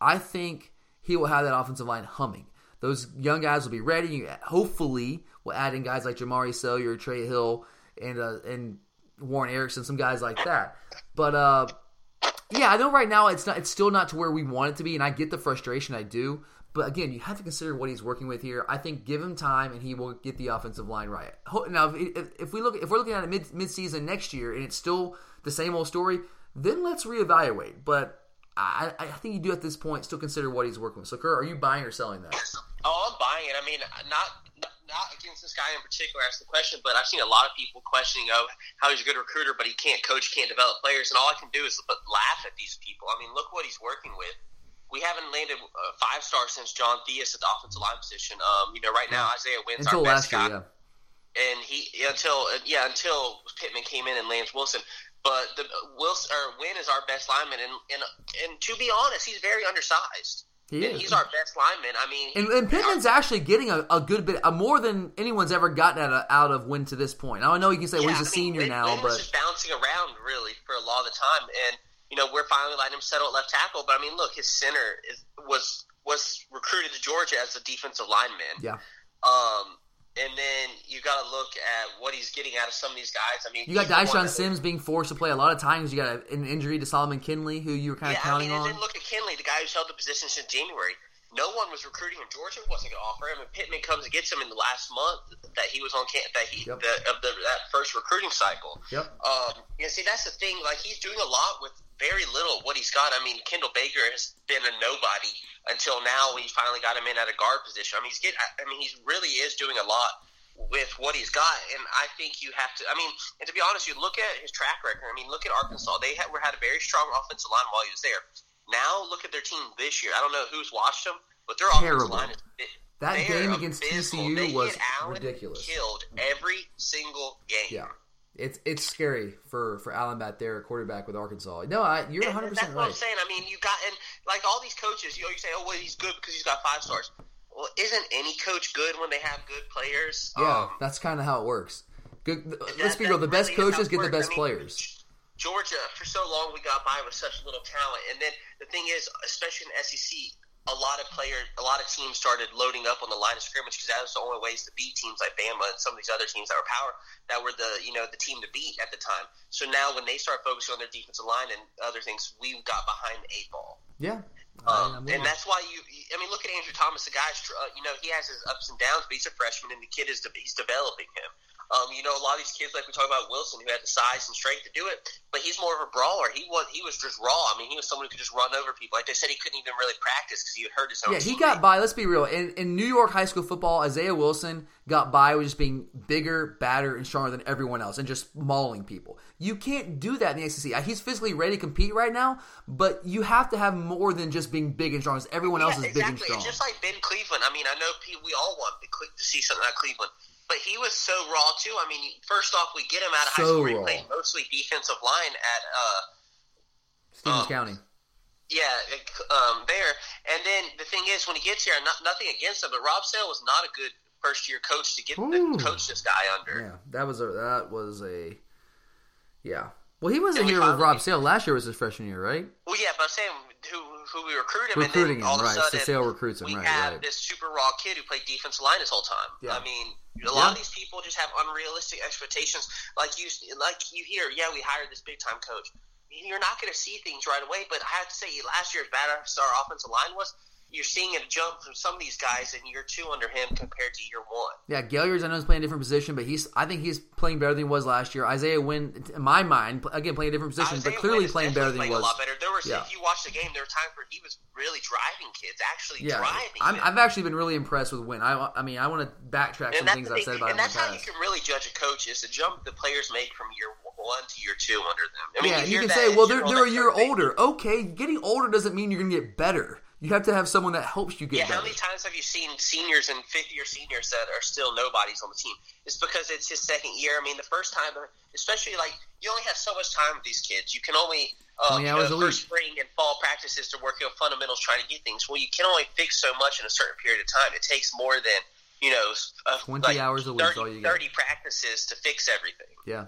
I think he will have that offensive line humming. Those young guys will be ready. Hopefully, we'll add in guys like Jamaree Salyer, Trey Hill, and uh, and Warren Ericson, some guys like that. But uh, yeah, I know right now it's not. It's still not to where we want it to be, and I get the frustration. I do. But again, you have to consider what he's working with here. I think give him time, and he will get the offensive line right. Now, if, if we look, if we're looking at it mid mid season next year, and it's still the same old story, then let's reevaluate. But I, I think you do at this point still consider what he's working with. So, Kurt, are you buying or selling that? Oh, I'm buying it. I mean, not not against this guy in particular asked the question, but I've seen a lot of people questioning, oh, how he's a good recruiter, but he can't coach, can't develop players, and all I can do is laugh at these people. I mean, look what he's working with. We haven't landed a five star since John Theus at the offensive line position. Um, you know, right now Isaiah Wins until our best last year, guy, yeah. and he until uh, yeah until Pittman came in and Lance Wilson. But the uh, Wilson or Wynn is our best lineman, and and and to be honest, he's very undersized. He and is. he's our best lineman. I mean, And, and Pittman's actually getting a, a good bit, a more than anyone's ever gotten out of, out of Wynn to this point. Now I know you can say, well, he's a I mean, senior Wynn, now, Wynn but just bouncing around really for a lot of the time, and you know we're finally letting him settle at left tackle. But I mean, look, his center is, was was recruited to Georgia as a defensive lineman. yeah, Um, and then you got to look at what he's getting out of some of these guys. I mean, you got Dyshon Sims being forced to play a lot of times. You got an injury to Solomon Kindley, who you were kind of Yeah, I counting mean, and on. then look at Kindley, the guy who's held the position since January. No one was recruiting him. Georgia wasn't going to offer him, and Pittman comes and gets him in the last month that he was on camp, that he Yep. the, of the, that first recruiting cycle. Yep. Um, you know, see, that's the thing. Like he's doing a lot with very little. What he's got. I mean, Kendall Baker has been a nobody until now. He finally got him in at a guard position. I mean, he's getting. I mean, he's really is doing a lot with what he's got, and I think you have to. I mean, and to be honest, you look at his track record. I mean, look at Arkansas. They had, had a very strong offensive line while he was there. Now look at their team this year. I don't know who's watched them, but their offensive Terrible. line is. That they're game against abysmal. TCU They was ridiculous. Killed every single game. Yeah, it's it's scary for for Allen back there, quarterback with Arkansas. No, I, you're And 100 that's percent what I'm saying. I mean, you got and like all these coaches, you know, you say, "Oh, well, he's good because he's got five stars." Well, isn't any coach good when they have good players? Yeah, Um, that's kind of how it works. Good. that- let's be real. The best really how coaches get the best I mean, players. Georgia, for so long, we got by with such little talent, and then the thing is, especially in SEC, a lot of players, a lot of teams started loading up on the line of scrimmage because that was the only ways to beat teams like Bama and some of these other teams that were power that were the you know the team to beat at the time. So now when they start focusing on their defensive line and other things, we got behind the eight ball. Yeah, Um, I- I'm with and that's why you, I mean, look at Andrew Thomas. The guy's, uh, you know, he has his ups and downs, but he's a freshman, and the kid is de- he's developing him. Um, you know, a lot of these kids, like we talk about Wilson, who had the size and strength to do it, but he's more of a brawler. He was he was just raw. I mean, he was someone who could just run over people. Like they said, he couldn't even really practice because he had hurt his own. Yeah, he teammate. got by. Let's be real. In, in New York high school football, Isaiah Wilson got by with just being bigger, badder, and stronger than everyone else, and just mauling people. You can't do that in the ACC. Uh, He's physically ready to compete right now, but you have to have more than just being big and strong. 'cause Everyone else Yeah, is big and exactly. strong. It's just like Ben Cleveland. I mean, I know we all want to see something out of Cleveland, but he was so raw too. I mean, first off, we get him out of high So school. where He played mostly defensive line at. uh Stephens um, County. Yeah, um, there. And then the thing is, when he gets here, not, nothing against him, but Rob Sale was not a good first year coach to get Ooh. the, coach this guy under. Yeah, that was a that was a yeah. Well, he wasn't here with Rob Sale. Last year was his freshman year, right? Well, yeah, but I'm saying who who we recruited him, Recruiting and then all him, of a right. sudden So Sale recruits him, we right, have right. this super raw kid who played defensive line his whole time. Yeah. I mean, a lot Yeah. of these people just have unrealistic expectations. Like you, like you hear, yeah, we hired this big time coach. You're not going to see things right away, but I have to say, last year, as bad as our offensive line was, you're seeing a jump from some of these guys in year two under him compared to year one. Yeah, Gaillards I know is playing a different position, but he's I think he's playing better than he was last year. Isaiah Wynn, in my mind, again playing a different position, Isaiah but clearly playing better than he was. A lot better. There was, Yeah. if you watch the game, there were times where he was really driving kids, actually Yeah, driving. I'm, I've actually been really impressed with Wynn. I, I mean, I want to backtrack some and things I've said about and him in that's how you can really judge a coach is the jump the players make from year one to year two under them. I mean, yeah, you, and you can say, well, they're, they're a year older. Okay, getting older doesn't mean you're going to get better. You have to have someone that helps you get Yeah, better. how many times have you seen seniors and fifth year seniors that are still nobodies on the team? It's because it's his second year. I mean, the first time, especially like you only have so much time with these kids. You can only uh, 20 you know, week. spring and fall practices to work on fundamentals, trying to get things. Well, you can only fix so much in a certain period of time. It takes more than you know, a, uh, 20 like hours a week 30, all you get. 30 practices to fix everything. Yeah,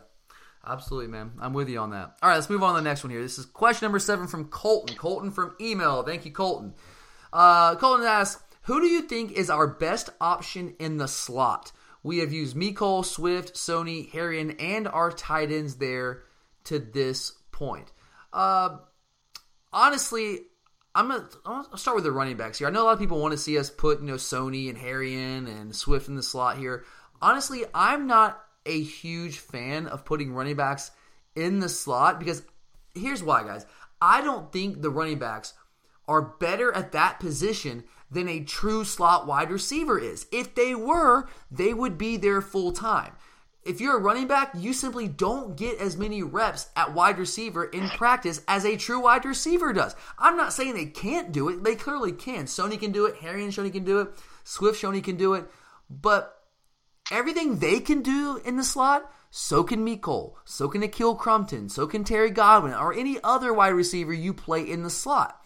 absolutely, man. I'm with you on that. All right, let's move on to the next one here. This is question number seven from Colton. Colton from email. Thank you, Colton. Uh, Colton asks, "Who do you think is our best option in the slot? We have used Mecole, Swift, Sony, Herrien, and our tight ends there to this point. Uh, honestly, I'm gonna start with the running backs here. I know a lot of people want to see us put you know Sony and Herrien and Swift in the slot here. Honestly, I'm not a huge fan of putting running backs in the slot because here's why, guys. I don't think the running backs are better at that position than a true slot wide receiver is. If they were, they would be there full time. If you're a running back, you simply don't get as many reps at wide receiver in practice as a true wide receiver does. I'm not saying they can't do it. They clearly can. Sony can do it. Harry and Sony can do it. Swift Sony can do it. But everything they can do in the slot, so can Mecole, so can Ahkil Crumpton, so can Terry Godwin, or any other wide receiver you play in the slot.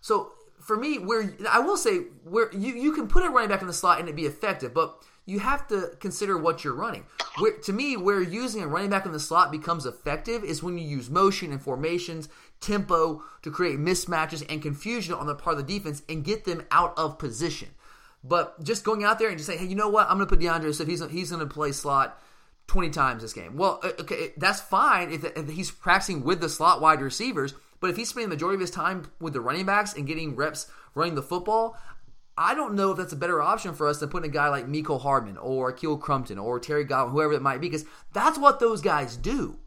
So for me, where I will say where you, you can put a running back in the slot and it be effective, but you have to consider what you're running. Where, to me, where using a running back in the slot becomes effective is when you use motion and formations, tempo to create mismatches and confusion on the part of the defense and get them out of position. But just going out there and just saying, hey, you know what? I'm going to put DeAndre Swift. He's he's going to play slot 20 times this game. Well, uh, okay, that's fine if, if he's practicing with the slot wide receivers. But if he's spending the majority of his time with the running backs and getting reps running the football, I don't know if that's a better option for us than putting a guy like Mecole Hardman or Ahkil Crumpton or Terry Godwin, whoever it might be, because that's what those guys do.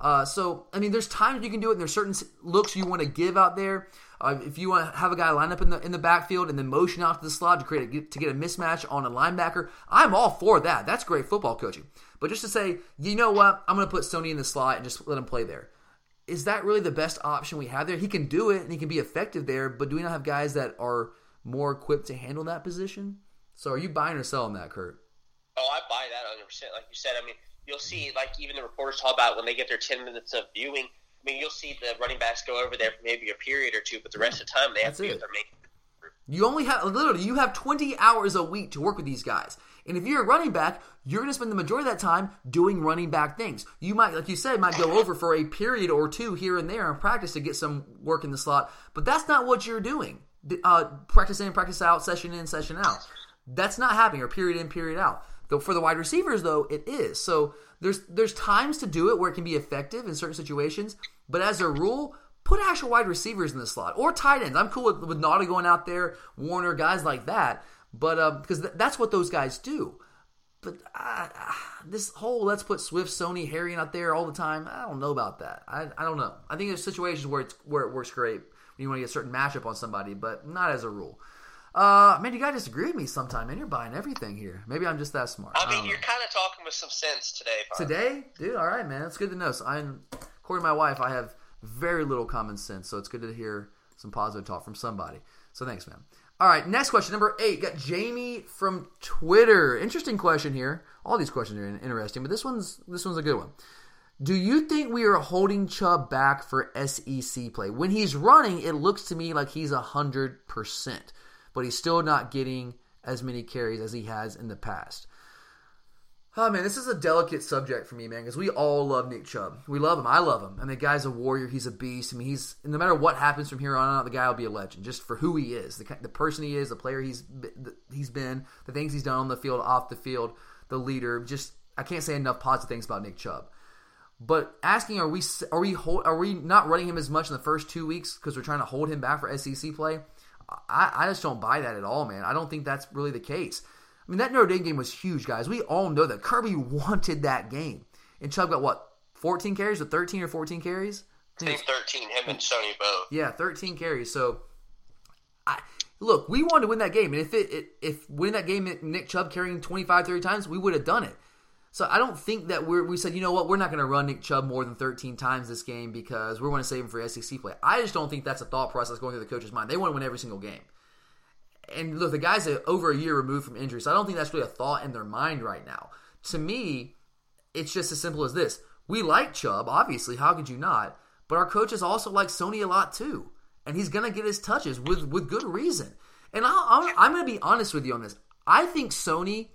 Uh, so, I mean, there's times you can do it, and there's certain looks you want to give out there. Uh, if you want to have a guy line up in the in the backfield and then motion out to the slot to create a, to get a mismatch on a linebacker, I'm all for that. That's great football coaching. But just to say, you know what, I'm going to put Sony in the slot and just let him play there. Is that really the best option we have there? He can do it and he can be effective there, but do we not have guys that are more equipped to handle that position? So, are you buying or selling that, Kurt? Oh, I buy that 100. percent Like you said, I mean, you'll see like even the reporters talk about when they get their 10 minutes of viewing. I mean, you'll see the running backs go over there for maybe a period or two, but the rest of the time they have That's to be it. with their main. You only have literally you have 20 hours a week to work with these guys. And if you're a running back, you're going to spend the majority of that time doing running back things. You might, like you said, might go over for a period or two here and there in practice to get some work in the slot, but that's not what you're doing. Uh, practice in, practice out, session in, session out. That's not happening, or period in, period out. Though for the wide receivers, though, it is. So there's there's times to do it where it can be effective in certain situations, but as a rule, put actual wide receivers in the slot or tight ends. I'm cool with, with Nauta going out there, Woerner, guys like that. But uh, because th- that's what those guys do. But uh, this whole let's put Swift, Sony, Harry out there all the time. I don't know about that. I, I don't know. I think there's situations where it's where it works great when you want to get a certain matchup on somebody, but not as a rule. Uh, man, you gotta disagree with me sometime, man. You're buying everything here. Maybe I'm just that smart. I mean, don't you're kind of talking with some sense today. Bob. Today, dude. All right, man. That's good to know. So, I'm according to my wife, I have very little common sense. So it's good to hear some positive talk from somebody. So thanks, man. All right, next question, number eight. Got Jamie from Twitter. Interesting question here. All these questions are interesting, but this one's this one's a good one. Do you think we are holding Chubb back for SEC play? When he's running, it looks to me like he's hundred percent, but he's still not getting as many carries as he has in the past. Oh man, this is a delicate subject for me, man, because we all love Nick Chubb. We love him. I love him. I mean, the guy's a warrior. He's a beast. I mean, he's no matter what happens from here on out, the guy will be a legend just for who he is, the the person he is, the player he's he's been, the things he's done on the field, off the field, the leader. Just I can't say enough positive things about Nick Chubb. But asking, are we are we hold, are we not running him as much in the first two weeks because we're trying to hold him back for SEC play? I, I just don't buy that at all, man. I don't think that's really the case. I mean, that Notre Dame game was huge, guys. We all know that Kirby wanted that game, and Chubb got what 14 carries or 13 or 14 carries. I think 13, him and Sony both. Yeah, 13 carries. So, I, look, we wanted to win that game, and if it, it if winning that game, Nick Chubb carrying 25, 30 times, we would have done it. So I don't think that we're we said, you know what, we're not going to run Nick Chubb more than 13 times this game because we want to save him for SEC play. I just don't think that's a thought process going through the coach's mind. They want to win every single game. And look, the guy's a, over a year removed from injury, so I don't think that's really a thought in their mind right now. To me, it's just as simple as this. We like Chubb, obviously. How could you not? but our coaches also like Sony a lot too, and he's gonna get his touches with with good reason. And I'll, I'm, I'm gonna be honest with you on this. I think Sony,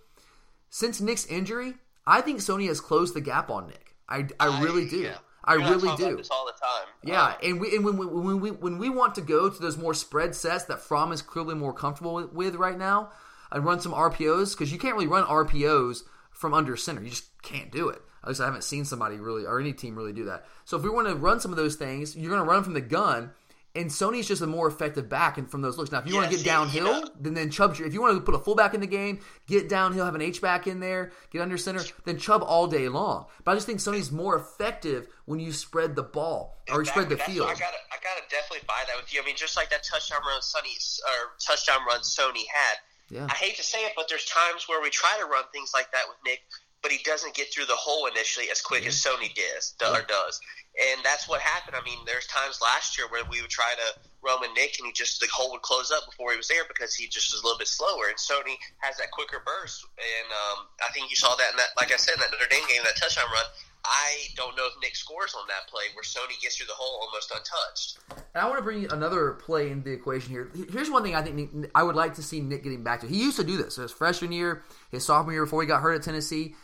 since Nick's injury, I think Sony has closed the gap on Nick. I, I really do. yeah. I really do. all the time. Yeah, Um, and we and when, when, when we when we want to go to those more spread sets that Fromm is clearly more comfortable with, with right now, and run some RPOs because you can't really run RPOs from under center. You just can't do it. At least I haven't seen somebody really or any team really do that. So if we want to run some of those things, you're going to run from the gun. And Sony's just a more effective back and from those looks. Now, if you want to get see, downhill, you know- then then Chubb. If you want to put a fullback in the game, get downhill, have an H back in there, get under center, then Chubb all day long. But I just think Sony's more effective when you spread the ball or you spread the Exactly. field. I gotta, I gotta definitely buy that with you. I mean, just like that touchdown run Sony or touchdown run Sony had. Yeah. I hate to say it, but there's times where we try to run things like that with Nick, but he doesn't get through the hole initially as quick as Sony does, or does. And that's what happened. I mean, there's times last year where we would try to run with Nick, and he just the hole would close up before he was there because he just was a little bit slower. And Sony has that quicker burst, and um, I think you saw that in that, like I said, in that Notre Dame game, that touchdown run. I don't know if Nick scores on that play where Sony gets through the hole almost untouched. And I want to bring another play into the equation here. Here's one thing I think Nick, I would like to see Nick getting back to. He used to do this his freshman year, his sophomore year before he got hurt at Tennessee.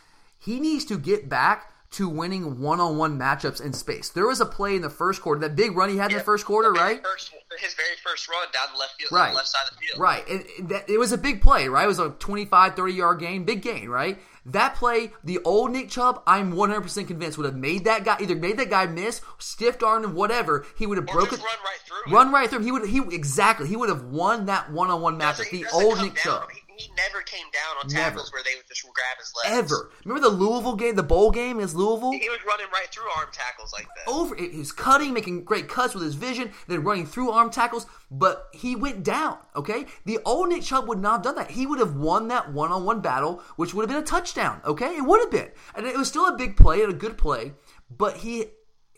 He needs to get back to winning one-on-one matchups in space. There was a play in the first quarter, that big run he had in the first quarter, His right? First, his very first run down the left field, Right. left side of the field. Right. And that, it was a big play, right? It was a 25, 30 yard gain, big gain, right? That play, the old Nick Chubb, I'm 100% convinced would have made that guy, either made that guy miss, stiffed armed him, whatever. He would have Or broken. just run right through. Run right through him. He would he exactly. He would have won that one on one matchup. The old Nick down. Chubb. He, he never came down on Never. tackles where they would just grab his legs. Ever. Remember the Louisville game, the bowl game against Louisville? He was running right through arm tackles like that. Over, he was cutting, making great cuts with his vision, then running through arm tackles, but he went down. Okay, the old Nick Chubb would not have done that. He would have won that one-on-one battle, which would have been a touchdown. Okay, it would have been, and it was still a big play and a good play. But he,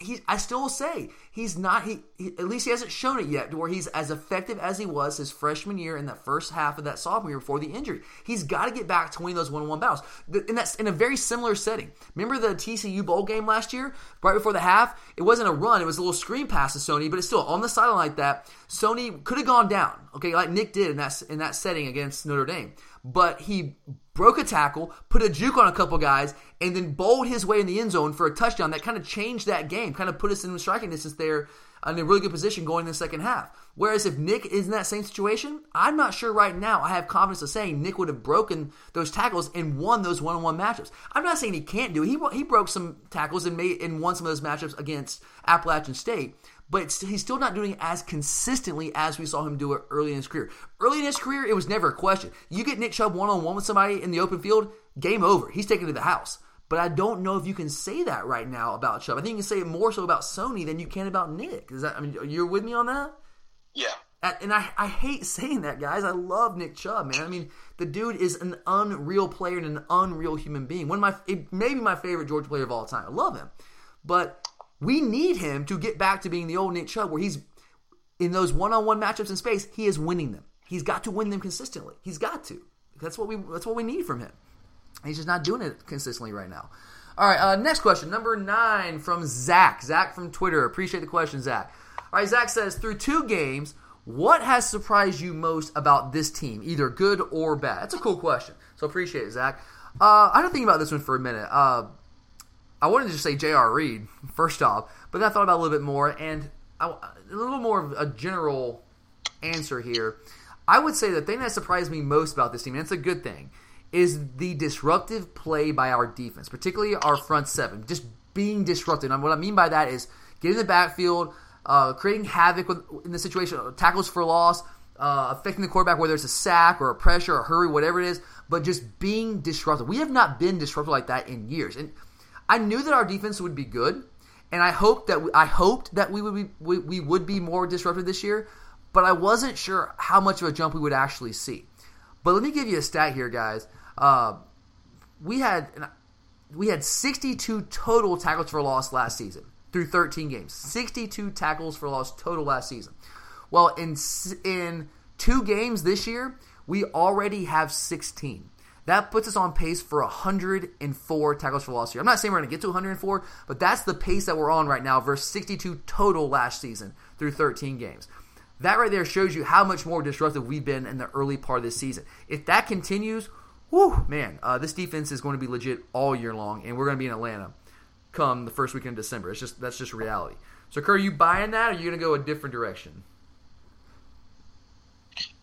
he, I still say he's not. He, he at least he hasn't shown it yet to where he's as effective as he was his freshman year in that first half of that sophomore year before the injury. He's got to get back to winning those one-on-one battles, and that's in a very similar setting. Remember the TCU bowl game last year, right before the half? It wasn't a run; it was a little screen pass to Sony, but it's still on the sideline like that. Sony could have gone down, okay, like Nick did in that in that setting against Notre Dame, but he broke a tackle, put a juke on a couple guys, and then bowled his way in the end zone for a touchdown that kind of changed that game, kind of put us in striking distance there in a really good position going in the second half. Whereas if Nick is in that same situation, I'm not sure right now. I have confidence of saying Nick would have broken those tackles and won those one-on-one matchups. I'm not saying he can't do it. He he broke some tackles and made and won some of those matchups against Appalachian State. But he's still not doing it as consistently as we saw him do it early in his career. Early in his career, it was never a question. You get Nick Chubb one on one with somebody in the open field, game over. He's taken to the house. But I don't know if you can say that right now about Chubb. I think you can say it more so about Sony than you can about Nick. Is that? I mean, you're with me on that? Yeah. And I, I hate saying that, guys. I love Nick Chubb, man. I mean, the dude is an unreal player and an unreal human being. One of my, it may be my favorite Georgia player of all time. I love him, but we need him to get back to being the old Nick Chubb, where he's in those one-on-one matchups in space. He is winning them. He's got to win them consistently. He's got to. That's what we. That's what we need from him. He's just not doing it consistently right now. All right, uh, next question, number nine from Zach. Zach from Twitter. Appreciate the question, Zach. All right, Zach says through two games, what has surprised you most about this team, either good or bad? That's a cool question. So appreciate it, Zach. Uh, I don't think about this one for a minute. Uh, I wanted to just say J.R. Reed first off, but then I thought about a little bit more, and I, a little more of a general answer here. I would say the thing that surprised me most about this team, and it's a good thing, is the disruptive play by our defense, particularly our front seven, just being disruptive. And what I mean by that is getting the backfield, uh, creating havoc with, in the situation, tackles for loss, uh, affecting the quarterback, whether it's a sack or a pressure or a hurry, whatever it is, but just being disruptive. We have not been disruptive like that in years, and I knew that our defense would be good, and I hoped that we, I hoped that we would be we, we would be more disruptive this year, but I wasn't sure how much of a jump we would actually see. But let me give you a stat here, guys. Uh, we had we had 62 total tackles for loss last season through 13 games. 62 tackles for loss total last season. Well, in in two games this year, we already have 16. That puts us on pace for 104 tackles for loss here. I'm not saying we're going to get to 104, but that's the pace that we're on right now versus 62 total last season through 13 games. That right there shows you how much more disruptive we've been in the early part of this season. If that continues, whoo, man, uh, this defense is going to be legit all year long, and we're going to be in Atlanta come the first weekend of December. It's just that's just reality. So, Kerr, are you buying that, or are you going to go a different direction?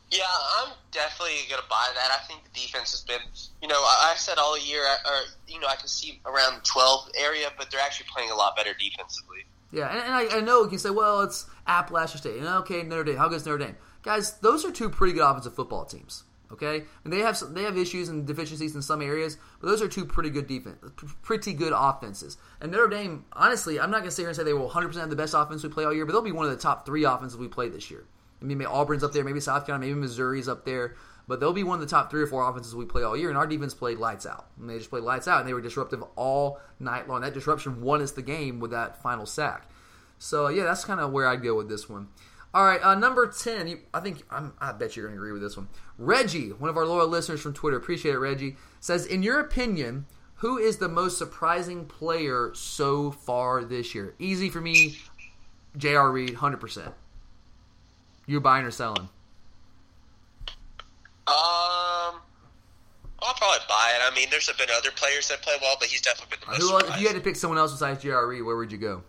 Yeah, I'm definitely going to buy that. I think the defense has been, you know, I said all year, or you know, I can see around 12 area, but they're actually playing a lot better defensively. Yeah, and, and I, I, know you say, well, it's Appalachian State, and okay, Notre Dame. How good is Notre Dame? Guys, those are two pretty good offensive football teams. Okay, and they have some, they have issues and deficiencies in some areas, but those are two pretty good defense, pretty good offenses. And Notre Dame, honestly, I'm not to sit here and say they will 100 percent have the best offense we play all year, but they'll be one of the top three offenses we play this year. I mean, maybe Auburn's up there, maybe South Carolina, maybe Missouri's up there, but they'll be one of the top three or four offenses we play all year. And our defense played lights out, and they just played lights out, and they were disruptive all night long. That disruption won us the game with that final sack. So yeah, that's kind of where I'd go with this one. All right, uh, number ten. You, I think I'm, i bet you're going to agree with this one. Reggie, one of our loyal listeners from Twitter, appreciate it. Reggie says, in your opinion, who is the most surprising player so far this year? Easy for me. J.R. Reed, hundred percent. You buying or selling? Um, I'll probably buy it. I mean, there's been other players that play well, but he's definitely been the most. Who, if you had to pick someone else besides J.R. Reed, where would you go?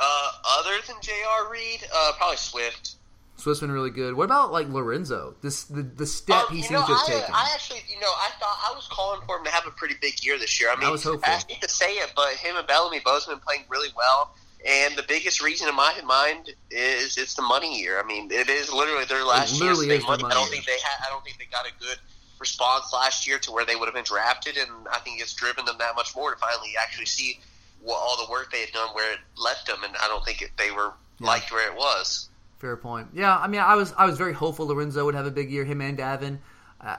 Uh, other than J.R. Reed, uh, probably Swift. Swift's been really good. What about like Lorenzo? This the the step um, he seems know, to have I, taken. I actually, you know, I thought I was calling for him to have a pretty big year this year. I mean, I was hopeful. I hate to say it, but him and Bellamy both have been playing really well. And the biggest reason in my mind is it's the money year. I mean, it is literally their last year. Money. I don't think they had. I don't think they got a good response last year to where they would have been drafted, and I think it's driven them that much more to finally actually see what all the work they had done where it left them, and I don't think it, they were yeah. liked where it was. Fair point. Yeah, I mean, I was I was very hopeful Lorenzo would have a big year. Him and Davin. Uh,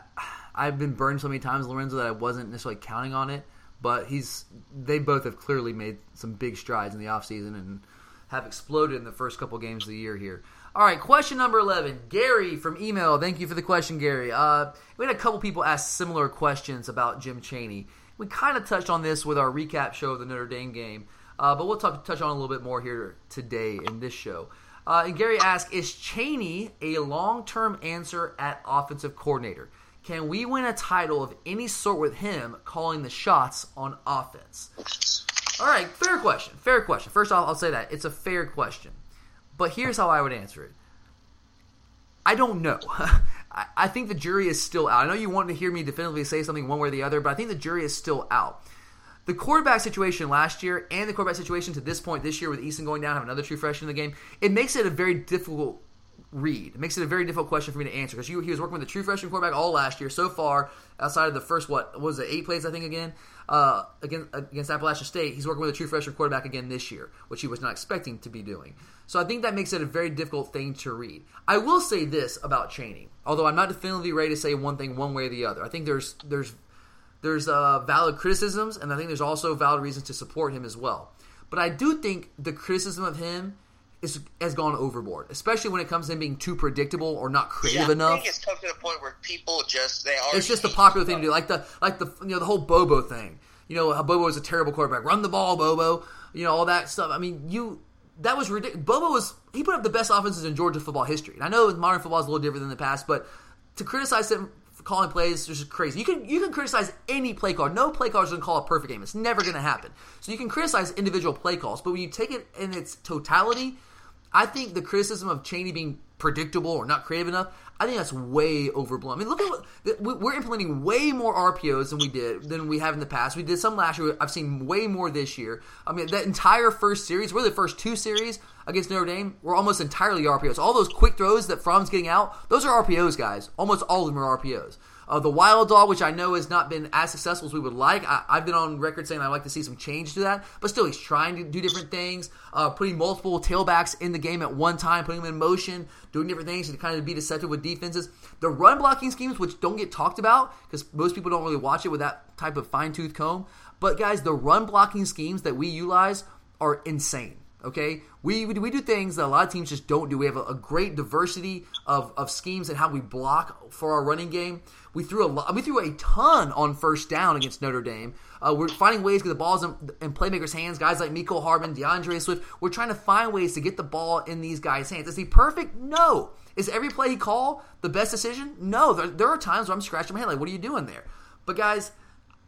I've been burned so many times Lorenzo that I wasn't necessarily counting on it, but he's they both have clearly made some big strides in the offseason and have exploded in the first couple games of the year here. All right, question number 11. Gary from email. Thank you for the question, Gary. Uh, we had a couple people ask similar questions about Jim Chaney. We kind of touched on this with our recap show of the Notre Dame game, uh, but we'll talk, touch on a little bit more here today in this show. Uh, and Gary asked, is Chaney a long-term answer at offensive coordinator? Can we win a title of any sort with him calling the shots on offense? All right, fair question. Fair question. First off, I'll say that it's a fair question, but here's how I would answer it. I don't know. I think the jury is still out. I know you want to hear me definitively say something one way or the other, but I think the jury is still out. The quarterback situation last year and the quarterback situation to this point this year with Eason going down, have another true freshman in the game, it makes it a very difficult read. It makes it a very difficult question for me to answer because he was working with a true freshman quarterback all last year so far. Outside of the first what was it eight plays I think again uh, against against Appalachian State, he's working with a true freshman quarterback again this year, which he was not expecting to be doing. So I think that makes it a very difficult thing to read. I will say this about Chaney, although I'm not definitively ready to say one thing one way or the other. I think there's there's there's uh, valid criticisms, and I think there's also valid reasons to support him as well. But I do think the criticism of him is has gone overboard, especially when it comes to being too predictable or not creative yeah, enough. I think it's come to the point where people just they are. It's just a popular thing to do, like the like the you know the whole Bobo thing. You know, how Bobo is a terrible quarterback. Run the ball, Bobo. You know all that stuff. I mean, you that was ridiculous. Bobo was he put up the best offenses in Georgia football history. And I know modern football is a little different than the past, but to criticize him for calling plays is just crazy. You can you can criticize any play call. No play call is going to call a perfect game. It's never going to happen. So you can criticize individual play calls, but when you take it in its totality I think the criticism of Chaney being predictable or not creative enough, I think that's way overblown. I mean, look at what we're implementing way more RPOs than we did than we have in the past. We did some last year. I've seen way more this year. I mean, that entire first series, really the first two series against Notre Dame, were almost entirely RPOs. All those quick throws that Fromm's getting out, those are RPOs, guys. Almost all of them are RPOs. Uh, the Wild Dog, which I know has not been as successful as we would like, I, have been on record saying I'd like to see some change to that. But still, he's trying to do different things, uh, putting multiple tailbacks in the game at one time, putting them in motion, doing different things to kind of be deceptive with defenses. The run blocking schemes, which don't get talked about because most people don't really watch it with that type of fine tooth comb. But guys, the run blocking schemes that we utilize are insane. Okay, we we do things that a lot of teams just don't do. We have a, a great diversity of, of schemes and how we block for our running game. We threw a lot, we threw a ton on first down against Notre Dame. Uh, we're finding ways to get the balls in, in, playmakers' hands. Guys like Mecole Hardman, DeAndre Swift. We're trying to find ways to get the ball in these guys' hands. Is he perfect? No. Is every play he call the best decision? No. There, there are times where I'm scratching my head like, what are you doing there? But guys,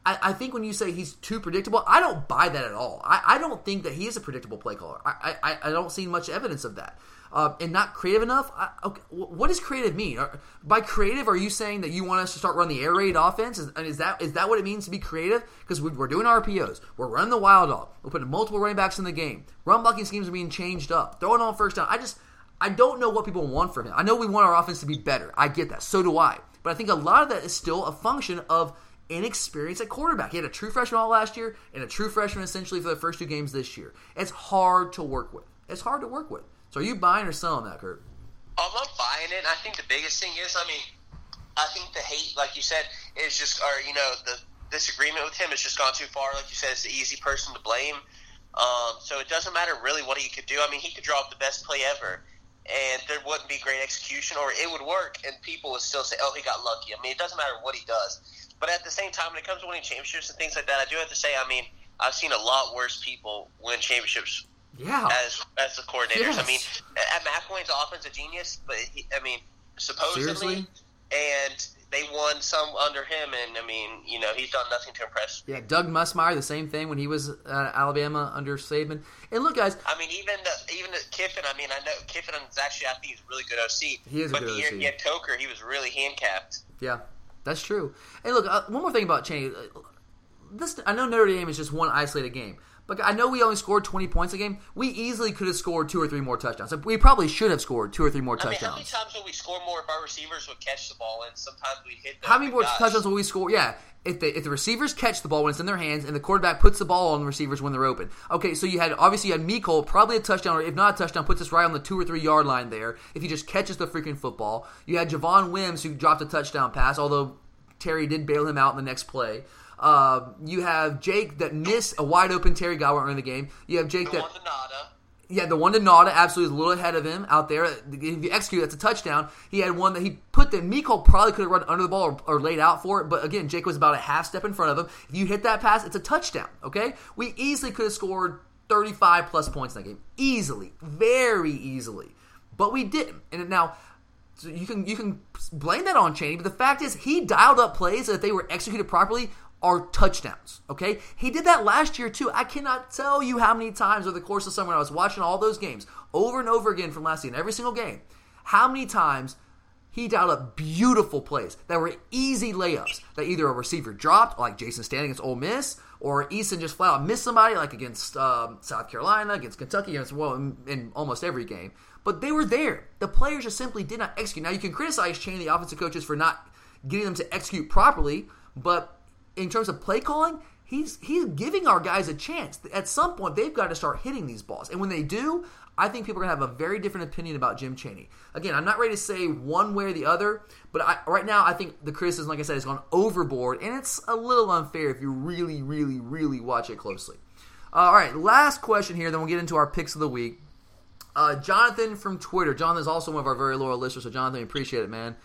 I, I, think when you say he's too predictable, I don't buy that at all. I, I don't think that he is a predictable play caller. I, I, I don't see much evidence of that. Uh, and not creative enough. I, okay, what does creative mean? Are, by creative, are you saying that you want us to start running the air raid offense? Is, is that is that what it means to be creative? Because we, are doing RPOs, we're running the wild dog, we're putting multiple running backs in the game. Run blocking schemes are being changed up, throwing on first down. I just I don't know what people want from him. I know we want our offense to be better. I get that. So do I. But I think a lot of that is still a function of inexperience at quarterback. He had a true freshman all last year and a true freshman essentially for the first two games this year. It's hard to work with. It's hard to work with. So are you buying or selling that, Kurt? I'm not buying it. I think the biggest thing is, I mean, I think the hate, like you said, is just, or you know, the disagreement with him has just gone too far. Like you said, it's the easy person to blame. Um, so it doesn't matter really what he could do. I mean, he could draw up the best play ever, and there wouldn't be great execution, or it would work, and people would still say, "Oh, he got lucky." I mean, it doesn't matter what he does. But at the same time, when it comes to winning championships and things like that, I do have to say, I mean, I've seen a lot worse people win championships. Yeah. As as the coordinators, yes. I mean, at McElwain's offense a genius, but he, I mean, supposedly, Seriously? and they won some under him, and I mean, you know, he's done nothing to impress. Yeah, Doug Nussmeier, the same thing when he was uh, Alabama under Saban. And look, guys, I mean, even the, even the Kiffin. I mean, I know Kiffin is actually I think he's a really good OC. He is but the year OC. he had Coker, he was really handicapped. Yeah, that's true. Hey, look, uh, one more thing about Chaney. This I know Notre Dame is just one isolated game, but I know we only scored 20 points a game. We easily could have scored two or three more touchdowns. We probably should have scored two or three more I mean, touchdowns. how many times will we score more if our receivers would catch the ball and sometimes we hit them? How many more touchdowns will we score? Yeah, if the if the receivers catch the ball when it's in their hands and the quarterback puts the ball on the receivers when they're open. Okay, so you had obviously you had Mecole, probably a touchdown, or if not a touchdown, puts us right on the two or three yard line there. If he just catches the freaking football, you had Javon Wims who dropped a touchdown pass, although Terry did bail him out in the next play. Uh, you have Jake that missed a wide open Terry Godwin in the game. You have Jake the that one to Nauta. yeah, the one to Nauta absolutely is a little ahead of him out there. If you execute, that's a touchdown. He had one that he put that Mecole probably could have run under the ball or, or, laid out for it, but again, Jake was about a half step in front of him. If you hit that pass, it's a touchdown. Okay, we easily could have scored 35 plus points in that game, easily, very easily, but we didn't. And now. So you can you can blame that on Chaney, but the fact is he dialed up plays that they were executed properly are touchdowns. Okay, he did that last year too. I cannot tell you how many times over the course of summer I was watching all those games over and over again from last season, every single game, how many times he dialed up beautiful plays that were easy layups that either a receiver dropped, like Jason Stanley against Ole Miss, or Eason just flat out missed somebody, like against um, South Carolina, against Kentucky, against well, in, in, almost every game. But they were there. The players just simply did not execute. Now you can criticize Chaney, the offensive coaches, for not getting them to execute properly, but in terms of play calling, he's he's giving our guys a chance. At some point, they've got to start hitting these balls, and when they do, I think people are gonna have a very different opinion about Jim Chaney. Again, I'm not ready to say one way or the other, but I, right now, I think the criticism, like I said, has gone overboard, and it's a little unfair if you really, really, really watch it closely. all right, last question here, then we'll get into our picks of the week. Uh, Jonathan from Twitter. Jonathan is also one of our very loyal listeners, so Jonathan, we appreciate it, man.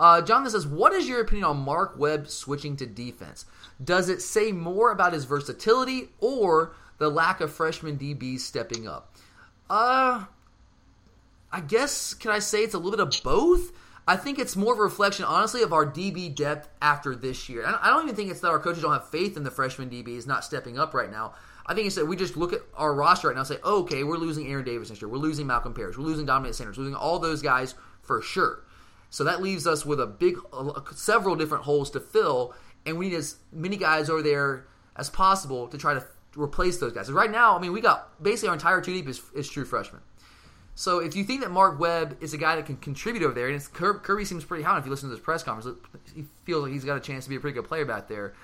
Uh, Jonathan says, What is your opinion on Mark Webb switching to defense? Does it say more about his versatility or the lack of freshman DBs stepping up? Uh, I guess, can I say it's a little bit of both? I think it's more of a reflection, honestly, of our DB depth after this year. I don't even think it's that our coaches don't have faith in the freshman DBs not stepping up right now. I think it's that we just look at our roster right now and say, oh, okay, we're losing Aaron Davis next year. We're losing Malkom Parrish. We're losing Dominick Sanders. We're losing all those guys for sure. So that leaves us with a big, several different holes to fill, and we need as many guys over there as possible to try to replace those guys. So right now, I mean, we got basically our entire two deep is, is true freshmen. So if you think that Mark Webb is a guy that can contribute over there, and Kirby seems pretty high. If you listen to this press conference, he feels like he's got a chance to be a pretty good player back there.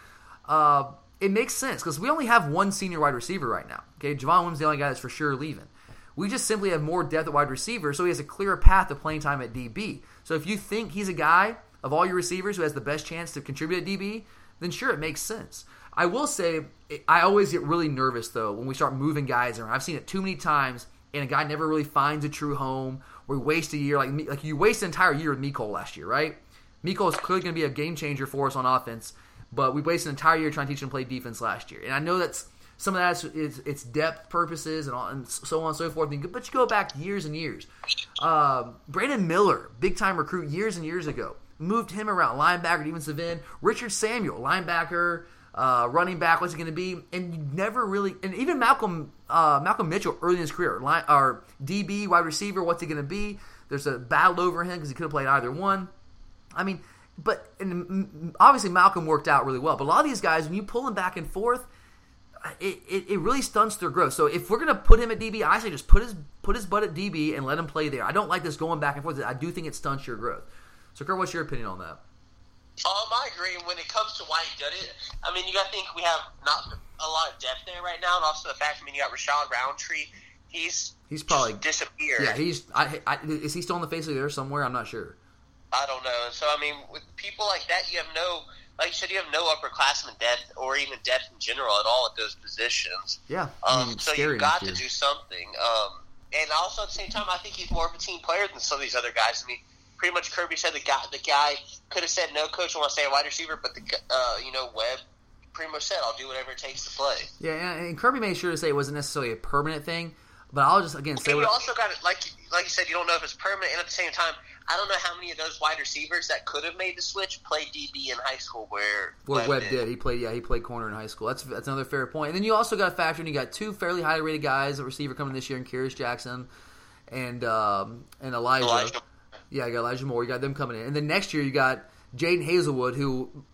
Uh, it makes sense because we only have one senior wide receiver right now. Okay, Javon Wims is the only guy that's for sure leaving. We just simply have more depth at wide receiver, so he has a clearer path to playing time at DB. So if you think he's a guy of all your receivers who has the best chance to contribute at DB, then sure, it makes sense. I will say, I always get really nervous though when we start moving guys around. I've seen it too many times, and a guy never really finds a true home. We waste a year, like like you waste an entire year with Mecole last year, right? Mecole is clearly going to be a game changer for us on offense, but we wasted an entire year trying to teach him to play defense last year. And I know that's some of that is, it's depth purposes and, all, and so on and so forth. But you go back years and years. Um, Brandon Miller, big time recruit years and years ago, moved him around linebacker, defensive end. Richard Samuel, linebacker, uh, running back, what's he going to be? And you never really, and even Malcolm uh, Malcolm Mitchell early in his career, line, or DB, wide receiver, what's he going to be? There's a battle over him because he could have played either one. I mean, but obviously Malcolm worked out really well. But a lot of these guys, when you pull them back and forth, it, it, it, really stunts their growth. So if we're gonna put him at DB, I say just put his put his butt at DB and let him play there. I don't like this going back and forth. I do think it stunts your growth. So, Kurt, what's your opinion on that? Um, I agree. When it comes to why he did it, I mean, you got to think we have not a lot of depth there right now, and also the fact, I mean, you got Rashad Roundtree. He's he's probably disappeared. Yeah, he's. I, I, is he still on the face of the earth somewhere? I'm not sure. I don't know. So, I mean, with people like that, you have no, like you said, you have no upperclassman depth or even depth in general at all at those positions. Yeah. Um, so you've got to do something. Um, and also at the same time, I think he's more of a team player than some of these other guys. I mean, pretty much Kirby said the guy the guy could have said no coach I want to stay a wide receiver, but the uh, you know Webb pretty much said I'll do whatever it takes to play. Yeah, and Kirby made sure to say it wasn't necessarily a permanent thing, but I'll just again say. And you also got it like like you said, you don't know if it's permanent, and at the same time, I don't know how many of those wide receivers that could have made the switch played DB in high school where Webb, Webb did. did. He played yeah, he played corner in high school. That's that's another fair point. And then you also got to factor in you got two fairly highly rated guys, a receiver coming this year, and Kearis Jackson and um, and Elijah. Elijah yeah, you got Elijah Moore. You got them coming in, and then next year you got Jadon Haselwood, who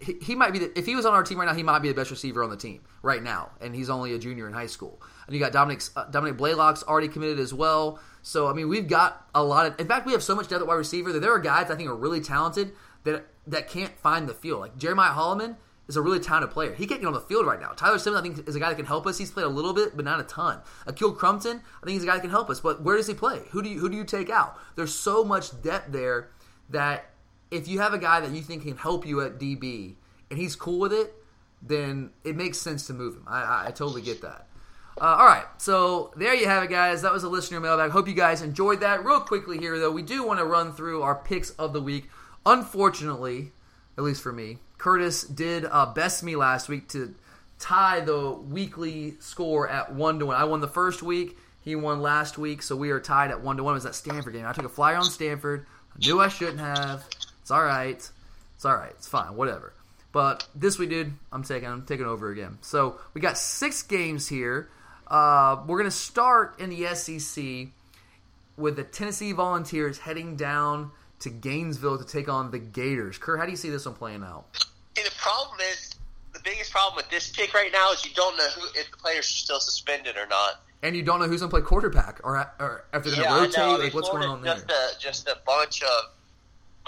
he, might be the, if he was on our team right now, he might be the best receiver on the team right now, and he's only a junior in high school. And you got Dominic uh, Dominick Blaylock's already committed as well. So I mean, we've got a lot of. In fact, we have so much depth at wide receiver that there are guys I think are really talented that that can't find the field. Like Jeremiah Holloman is a really talented player. He can't get on the field right now. Tyler Simmons, I think, is a guy that can help us. He's played a little bit, but not a ton. Ahkil Crumpton, I think he's a guy that can help us. But where does he play? Who do you who do you take out? There's so much depth there that if you have a guy that you think can help you at DB and he's cool with it, then it makes sense to move him. I, I, I totally get that. Uh, all right, so there you have it, guys. That was a listener mailbag. Hope you guys enjoyed that. Real quickly here, though, we do want to run through our picks of the week. Unfortunately, at least for me, Curtis did uh, best me last week to tie the weekly score at one to one. I won the first week. He won last week, so we are tied at one to one. Was that Stanford game. I took a flyer on Stanford. I knew I shouldn't have. It's all right. It's all right. It's fine. Whatever. But this we did. I'm taking. I'm taking over again. So we got six games here. Uh, we're gonna start in the SEC with the Tennessee Volunteers heading down to Gainesville to take on the Gators. Kerr, how do you see this one playing out? See, the problem is the biggest problem with this pick right now is you don't know who if the players are still suspended or not, and you don't know who's going to play quarterback or, or if they're to yeah, rotate. I like, what's Florida, going on there? Just a, just a bunch of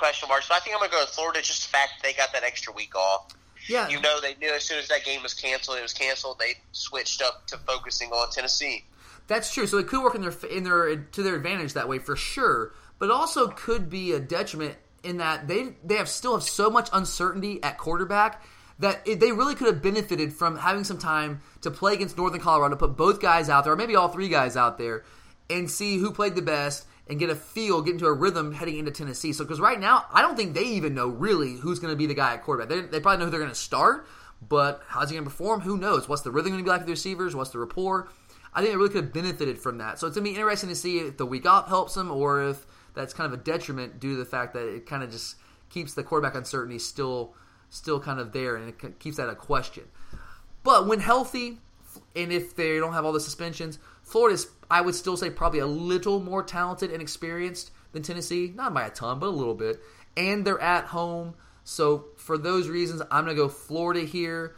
question marks. But I think I'm going to go with Florida. Just the fact that they got that extra week off. Yeah, you know they knew as soon as that game was canceled, it was canceled. They switched up to focusing on Tennessee. That's true. So it could work in their in their to their advantage that way for sure but also could be a detriment in that they they have still have so much uncertainty at quarterback that it, they really could have benefited from having some time to play against Northern Colorado, put both guys out there, or maybe all three guys out there, and see who played the best and get a feel, get into a rhythm heading into Tennessee. So, because right now, I don't think they even know really who's going to be the guy at quarterback. They, they probably know who they're going to start, but how's he going to perform? Who knows? What's the rhythm going to be like with the receivers? What's the rapport? I think they really could have benefited from that. So, it's going to be interesting to see if the week off helps them or if that's kind of a detriment due to the fact that it kind of just keeps the quarterback uncertainty still still kind of there and it keeps that a question. But when healthy, and if they don't have all the suspensions, Florida's I would still say probably a little more talented and experienced than Tennessee, not by a ton, but a little bit. And they're at home, so for those reasons, I'm gonna go Florida here.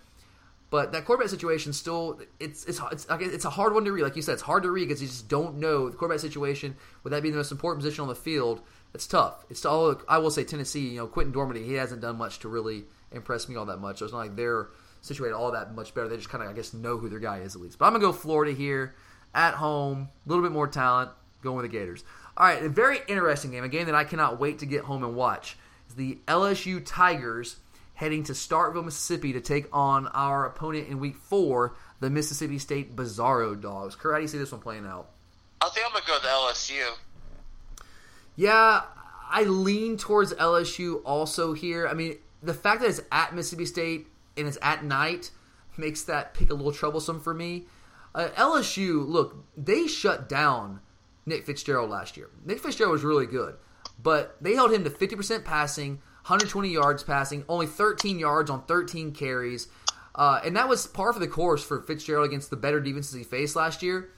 But that quarterback situation still it's it's it's it's a hard one to read. Like you said, it's hard to read because you just don't know the quarterback situation. Would that be the most important position on the field? It's tough. It's all I will say. Tennessee, you know, Quinten Dormady, he hasn't done much to really impress me all that much. So it's not like they're situated all that much better. They just kind of I guess know who their guy is at least. But I'm gonna go Florida here at home, a little bit more talent, going with the Gators. All right, a very interesting game, a game that I cannot wait to get home and watch. Is the LSU Tigers heading to Starkville, Mississippi to take on our opponent in week four, the Mississippi State Bizarro Dogs. Kurt, how do you see this one playing out? I think I'm gonna go with LSU. Yeah, I lean towards LSU also here. I mean, the fact that it's at Mississippi State and it's at night makes that pick a little troublesome for me. Uh, LSU, look, they shut down Nick Fitzgerald last year. Nick Fitzgerald was really good, but they held him to 50% passing, 120 yards passing, only 13 yards on 13 carries. Uh, and that was par for the course for Fitzgerald against the better defenses he faced last year.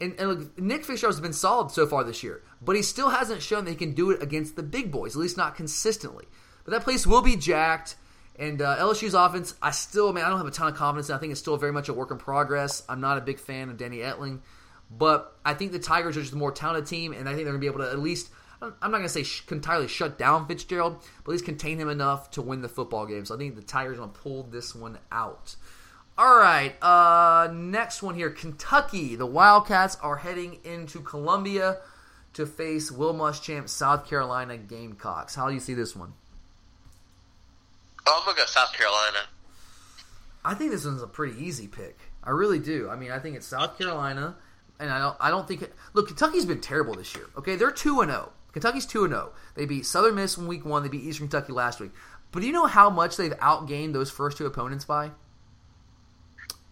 And, and look, Nick Fitzgerald has been solid so far this year, but he still hasn't shown that he can do it against the big boys, at least not consistently. But that place will be jacked. And uh, LSU's offense, I still, man, I don't have a ton of confidence. I think it's still very much a work in progress. I'm not a big fan of Danny Etling, but I think the Tigers are just a more talented team, and I think they're going to be able to at least. I'm not going to say sh- entirely shut down Fitzgerald, but at least contain him enough to win the football game. So I think the Tigers are going to pull this one out. All right, uh, next one here. Kentucky. The Wildcats are heading into Columbia to face Will Muschamp, South Carolina Gamecocks. How do you see this one? Oh, I'm gonna go South Carolina. I think this one's a pretty easy pick. I really do. I mean, I think it's South Carolina, and I don't. I don't think. It, look, Kentucky's been terrible this year. Okay, they're two and zero. Kentucky's two and zero. They beat Southern Miss in week one. They beat Eastern Kentucky last week. But do you know how much they've outgained those first two opponents by?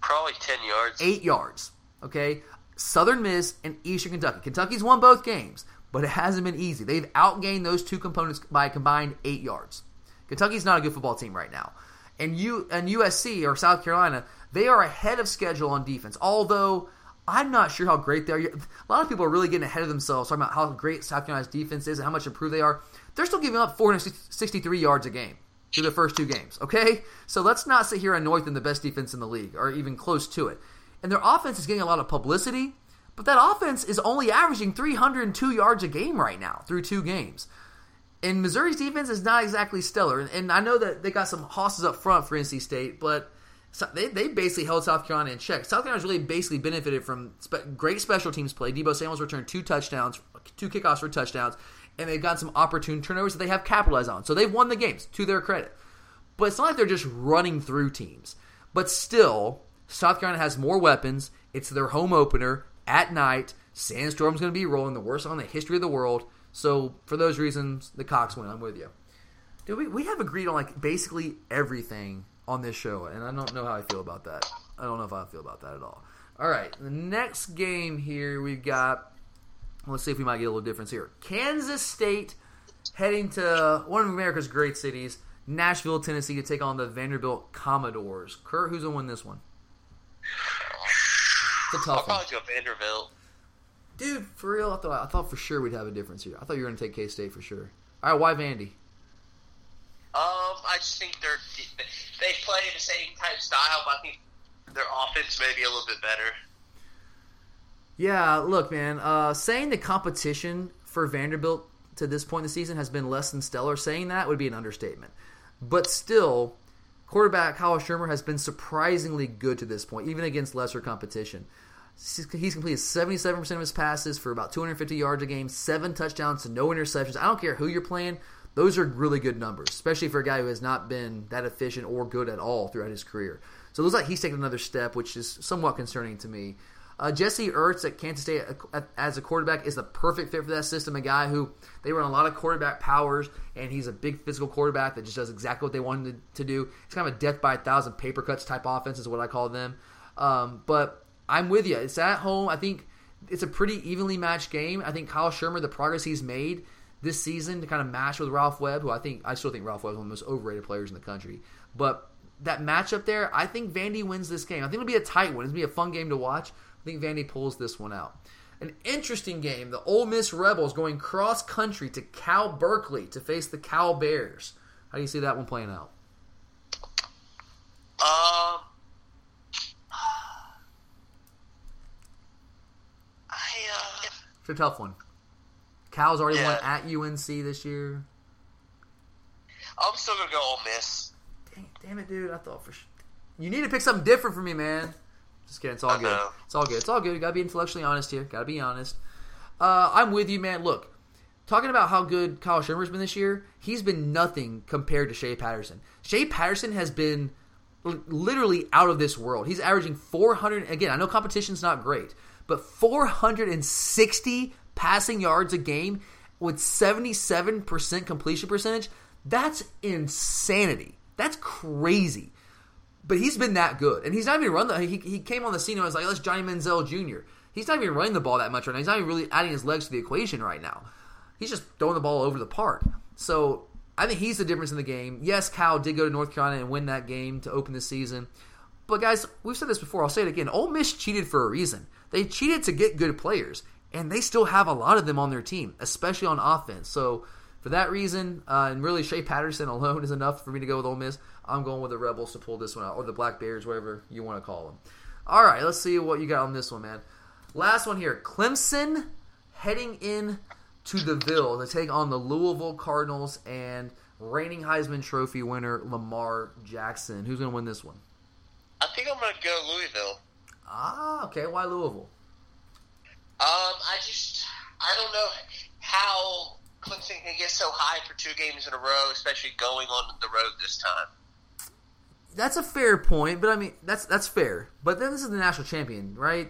Probably ten yards. Eight yards. Okay, Southern Miss and Eastern Kentucky. Kentucky's won both games, but it hasn't been easy. They've outgained those two components by a combined eight yards. Kentucky's not a good football team right now. And you and USC or South Carolina, they are ahead of schedule on defense. Although I'm not sure how great they are. A lot of people are really getting ahead of themselves talking about how great South Carolina's defense is and how much improved they are. They're still giving up 463 yards a game through the first two games. Okay, so let's not sit here and anoint them the best defense in the league or even close to it. And their offense is getting a lot of publicity, but that offense is only averaging 302 yards a game right now through two games. And Missouri's defense is not exactly stellar. And I know that they got some hosses up front for NC State, but they, they basically held South Carolina in check. South Carolina's really basically benefited from spe- great special teams play. Deebo Samuel's returned two touchdowns, two kickoffs for touchdowns, and they've got some opportune turnovers that they have capitalized on. So they've won the games to their credit. But it's not like they're just running through teams. But still, South Carolina has more weapons. It's their home opener at night. Sandstorm's going to be rolling, the worst on the history of the world. So for those reasons, the Cocks win. I'm with you. Dude, we, we have agreed on like basically everything on this show, and I don't know how I feel about that. I don't know if I feel about that at all. All right, the next game here we've got. Let's see if we might get a little difference here. Kansas State heading to one of America's great cities, Nashville, Tennessee, to take on the Vanderbilt Commodores. Kurt, who's gonna win this one? It's a tough I'll probably one. go Vanderbilt. Dude, for real, I thought I thought for sure we'd have a difference here. I thought you were going to take K State for sure. All right, why Vandy? Um, I just think they're they play the same type style, but I think their offense may be a little bit better. Yeah, look, man. Uh, saying the competition for Vanderbilt to this point in the season has been less than stellar, saying that would be an understatement. But still, quarterback Kyle Shurmur has been surprisingly good to this point, even against lesser competition. He's completed 77% of his passes for about 250 yards a game, seven touchdowns to no interceptions. I don't care who you're playing. Those are really good numbers, especially for a guy who has not been that efficient or good at all throughout his career. So it looks like he's taken another step, which is somewhat concerning to me. Uh, Jesse Ertz at Kansas State as a quarterback is the perfect fit for that system. A guy who they run a lot of quarterback powers, and he's a big physical quarterback that just does exactly what they wanted to do. It's kind of a death by a thousand paper cuts type offense, is what I call them. Um, but I'm with you. It's at home. I think it's a pretty evenly matched game. I think Kyle Shurmur, the progress he's made this season to kind of match with Ralph Webb, who I think I still think Ralph Webb is one of the most overrated players in the country. But that matchup there, I think Vandy wins this game. I think it'll be a tight one. It'll be a fun game to watch. I think Vandy pulls this one out. An interesting game. The Ole Miss Rebels going cross country to Cal Berkeley to face the Cal Bears. How do you see that one playing out? Um, It's a tough one. Cal's already yeah. won at UNC this year. I'm still gonna go Ole Miss. Dang, damn it, dude! I thought for sure. You need to pick something different for me, man. Just kidding. It's all I good. Know. It's all good. It's all good. You gotta be intellectually honest here. Gotta be honest. Uh, I'm with you, man. Look, talking about how good Kyle Shurmur's been this year, he's been nothing compared to Shea Patterson. Shea Patterson has been literally out of this world. He's averaging 400. Again, I know competition's not great, but 460 passing yards a game with 77% completion percentage. That's insanity. That's crazy. But he's been that good, and he's not even run the. He, he came on the scene and was like, "Let's Johnny Manziel Jr." He's not even running the ball that much right now. He's not even really adding his legs to the equation right now. He's just throwing the ball over the park. So I think he's the difference in the game. Yes, Cal did go to North Carolina and win that game to open the season. But guys, we've said this before. I'll say it again. Ole Miss cheated for a reason. They cheated to get good players, and they still have a lot of them on their team, especially on offense. So for that reason, uh, and really Shea Patterson alone is enough for me to go with Ole Miss. I'm going with the Rebels to pull this one out, or the Black Bears, whatever you want to call them. All right, let's see what you got on this one, man. Last one here. Clemson heading in to the Ville to take on the Louisville Cardinals and reigning Heisman Trophy winner Lamar Jackson. Who's going to win this one? I think I'm going to go Louisville. Ah, okay. Why Louisville? Um, I just I don't know how Clemson can get so high for two games in a row, especially going on the road this time. That's a fair point, but I mean that's that's fair. But then this is the national champion, right?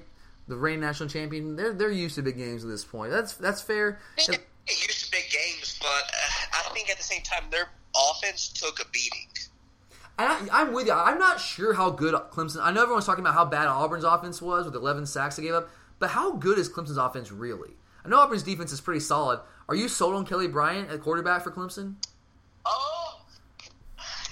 The reigning national champion. They're they're used to big games at this point. That's that's fair. They get used to big games, but uh, I think at the same time their offense took a beating. I, am with you. I'm not sure how good Clemson. I know everyone's talking about how bad Auburn's offense was with 11 sacks they gave up, but how good is Clemson's offense really? I know Auburn's defense is pretty solid. Are you sold on Kelly Bryant at quarterback for Clemson? Oh,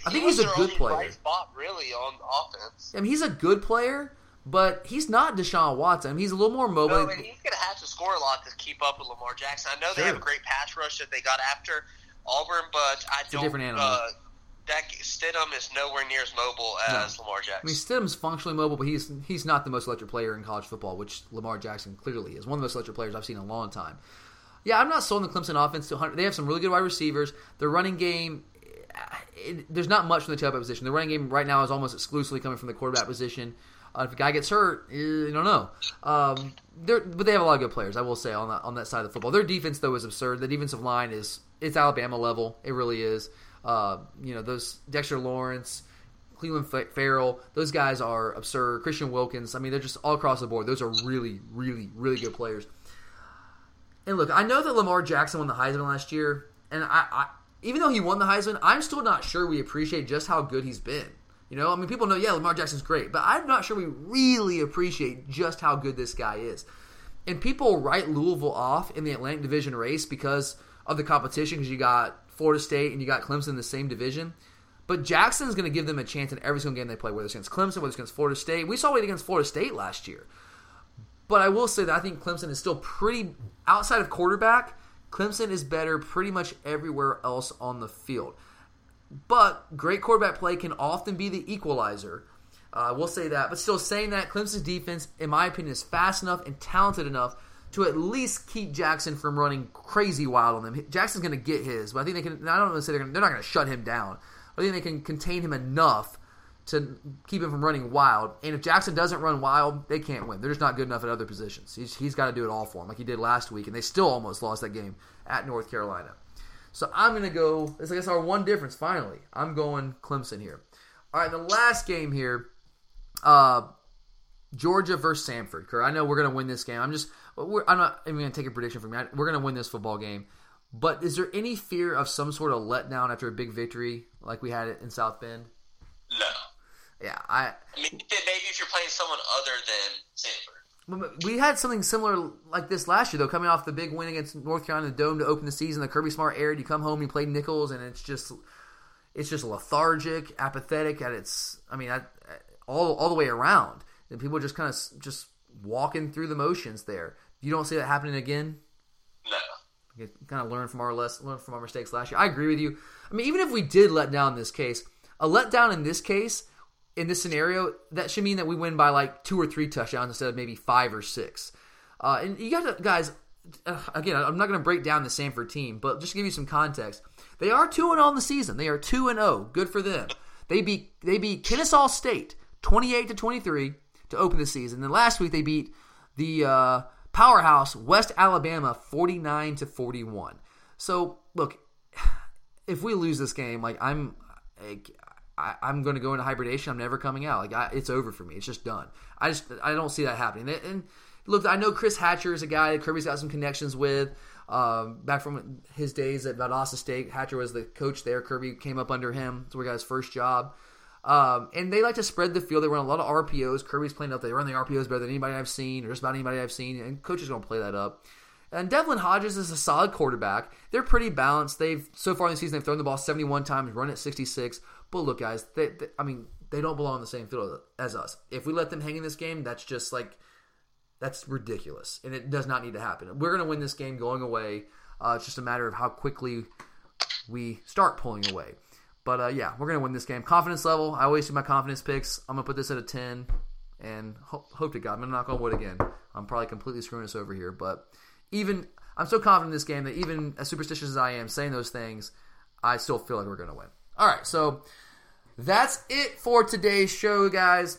I think he's a good player. Right spot really on offense. I mean, he's a good player, but he's not Deshaun Watson. I mean, he's a little more mobile. No, and he's going to have to score a lot to keep up with Lamar Jackson. I know sure. they have a great pass rush that they got after Auburn, but I it's don't. A different animal. Uh, that Stidham is nowhere near as mobile as no. Lamar Jackson. I mean, Stidham's functionally mobile, but he's he's not the most electric player in college football, which Lamar Jackson clearly is. One of the most electric players I've seen in a long time. Yeah, I'm not sold on the Clemson offense. To they have some really good wide receivers. Their running game, it, there's not much from the tailback position. The running game right now is almost exclusively coming from the quarterback position. Uh, if a guy gets hurt, eh, you don't know. Um, but they have a lot of good players. I will say on that on that side of the football. Their defense though is absurd. The defensive line is it's Alabama level. It really is. Uh, you know those Dexter Lawrence, Clelin Ferrell. Those guys are absurd. Christian Wilkins. I mean, they're just all across the board. Those are really, really, really good players. And look, I know that Lamar Jackson won the Heisman last year, and I, I even though he won the Heisman, I'm still not sure we appreciate just how good he's been. You know, I mean, people know, yeah, Lamar Jackson's great, but I'm not sure we really appreciate just how good this guy is. And people write Louisville off in the Atlantic Division race because of the competition, because you got Florida State and you got Clemson in the same division. But Jackson's going to give them a chance in every single game they play, whether it's against Clemson, whether it's against Florida State. We saw it against Florida State last year. But I will say that I think Clemson is still pretty outside of quarterback. Clemson is better pretty much everywhere else on the field. But great quarterback play can often be the equalizer. Uh, we'll say that. But still, saying that, Clemson's defense, in my opinion, is fast enough and talented enough to at least keep Jackson from running crazy wild on them. Jackson's going to get his, but I think they can. I don't to say they're, they're not going to shut him down. I think they can contain him enough to keep him from running wild. And if Jackson doesn't run wild, they can't win. They're just not good enough at other positions. He's, he's got to do it all for him, like he did last week, and they still almost lost that game at North Carolina. So I'm going to go. This I guess our one difference. Finally, I'm going Clemson here. All right, the last game here, uh, Georgia versus Samford. I know we're going to win this game. I'm just. I'm not even going to take a prediction from you. We're going to win this football game. But is there any fear of some sort of letdown after a big victory like we had in South Bend? No. Yeah, I. Mean, maybe if you're playing someone other than Samford. We had something similar like this last year, though, coming off the big win against North Carolina Dome to open the season. The Kirby Smart era, you come home, you play Nicholls, and it's just, it's just lethargic, apathetic at its. I mean, all all the way around, and people just kind of just walking through the motions there. You don't see that happening again. No. kind of learn from our less learn from our mistakes last year. I agree with you. I mean, even if we did let down this case, a letdown in this case in this scenario, that should mean that we win by like two or three touchdowns instead of maybe five or six. Uh, and you got to, guys, uh, again, I'm not going to break down the Samford team, but just to give you some context, they are 2 0 on the season. They are 2 and 0. Good for them. They beat they beat Kennesaw State 28 to 23 to open the season. Then last week they beat the uh, powerhouse West Alabama 49 to 41. So look, if we lose this game, like I'm, like, I, I'm going to go into hibernation. I'm never coming out. Like I, it's over for me. It's just done. I just I don't see that happening. And, and look, I know Chris Hatcher is a guy that Kirby's got some connections with. Um, back from his days at Valdosta State, Hatcher was the coach there. Kirby came up under him. That's where he got his first job. Um, and they like to spread the field. They run a lot of RPOs. Kirby's playing up. They run the RPOs better than anybody I've seen, or just about anybody I've seen. And coach is going to play that up. And Devlin Hodges is a solid quarterback. They're pretty balanced. They've so far in the season they've thrown the ball 71 times, run at 66. But look, guys, they, they, I mean, they don't belong on the same field as us. If we let them hang in this game, that's just like that's ridiculous, and it does not need to happen. We're going to win this game going away. Uh, it's just a matter of how quickly we start pulling away. But uh, yeah, we're to win this game. Confidence level. I always do my confidence picks. I'm to put this at a 10, and ho- hope to God, I'm to knock on wood again. I'm probably completely screwing us over here, but even I'm so confident in this game that even as superstitious as I am saying those things, I still feel like we're to win. All right, so that's it for today's show, guys.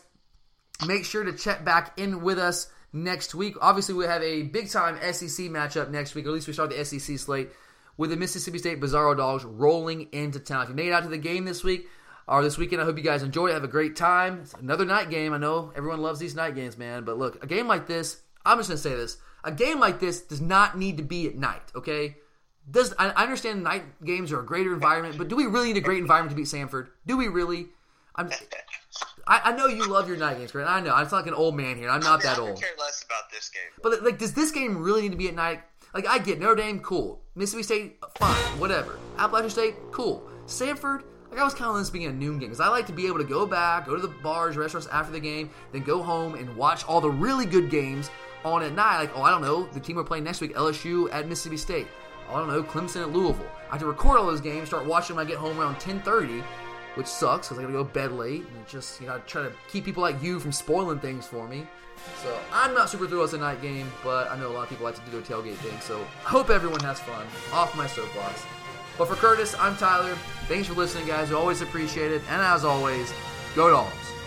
Make sure to check back in with us next week. Obviously, we have a big time SEC matchup next week, or at least we start the SEC slate with the Mississippi State Bizarro Dogs rolling into town. If you made it out to the game this week or this weekend, I hope you guys enjoy it. Have a great time. It's another night game. I know everyone loves these night games, man. But look, a game like this, I'm just going to say this. A game like this does not need to be at night, okay? Does I understand night games are a greater environment, but do we really need a great environment to beat Samford? Do we really? I'm, I, I know you love your night games, Grant. I know. I'm like an old man here. I'm not that old. I care less about this game. But like, does this game really need to be at night? Like, I get Notre Dame, cool. Mississippi State, fine, whatever. Appalachian State, cool. Samford, like I was kind of this being a noon game because I like to be able to go back, go to the bars, restaurants after the game, then go home and watch all the really good games on at night. Like, oh, I don't know, the team we're playing next week, LSU at Mississippi State. Oh, I don't know, Clemson at Louisville. I have to record all those games, start watching when I get home around 10:30, which sucks because I gotta go to bed late and just you know try to keep people like you from spoiling things for me. So I'm not super thrilled it's a night game, but I know a lot of people like to do their tailgate thing. So I hope everyone has fun. Off my soapbox. But for Curtis, I'm Tyler. Thanks for listening, guys. We always appreciate it. And as always, go Dogs.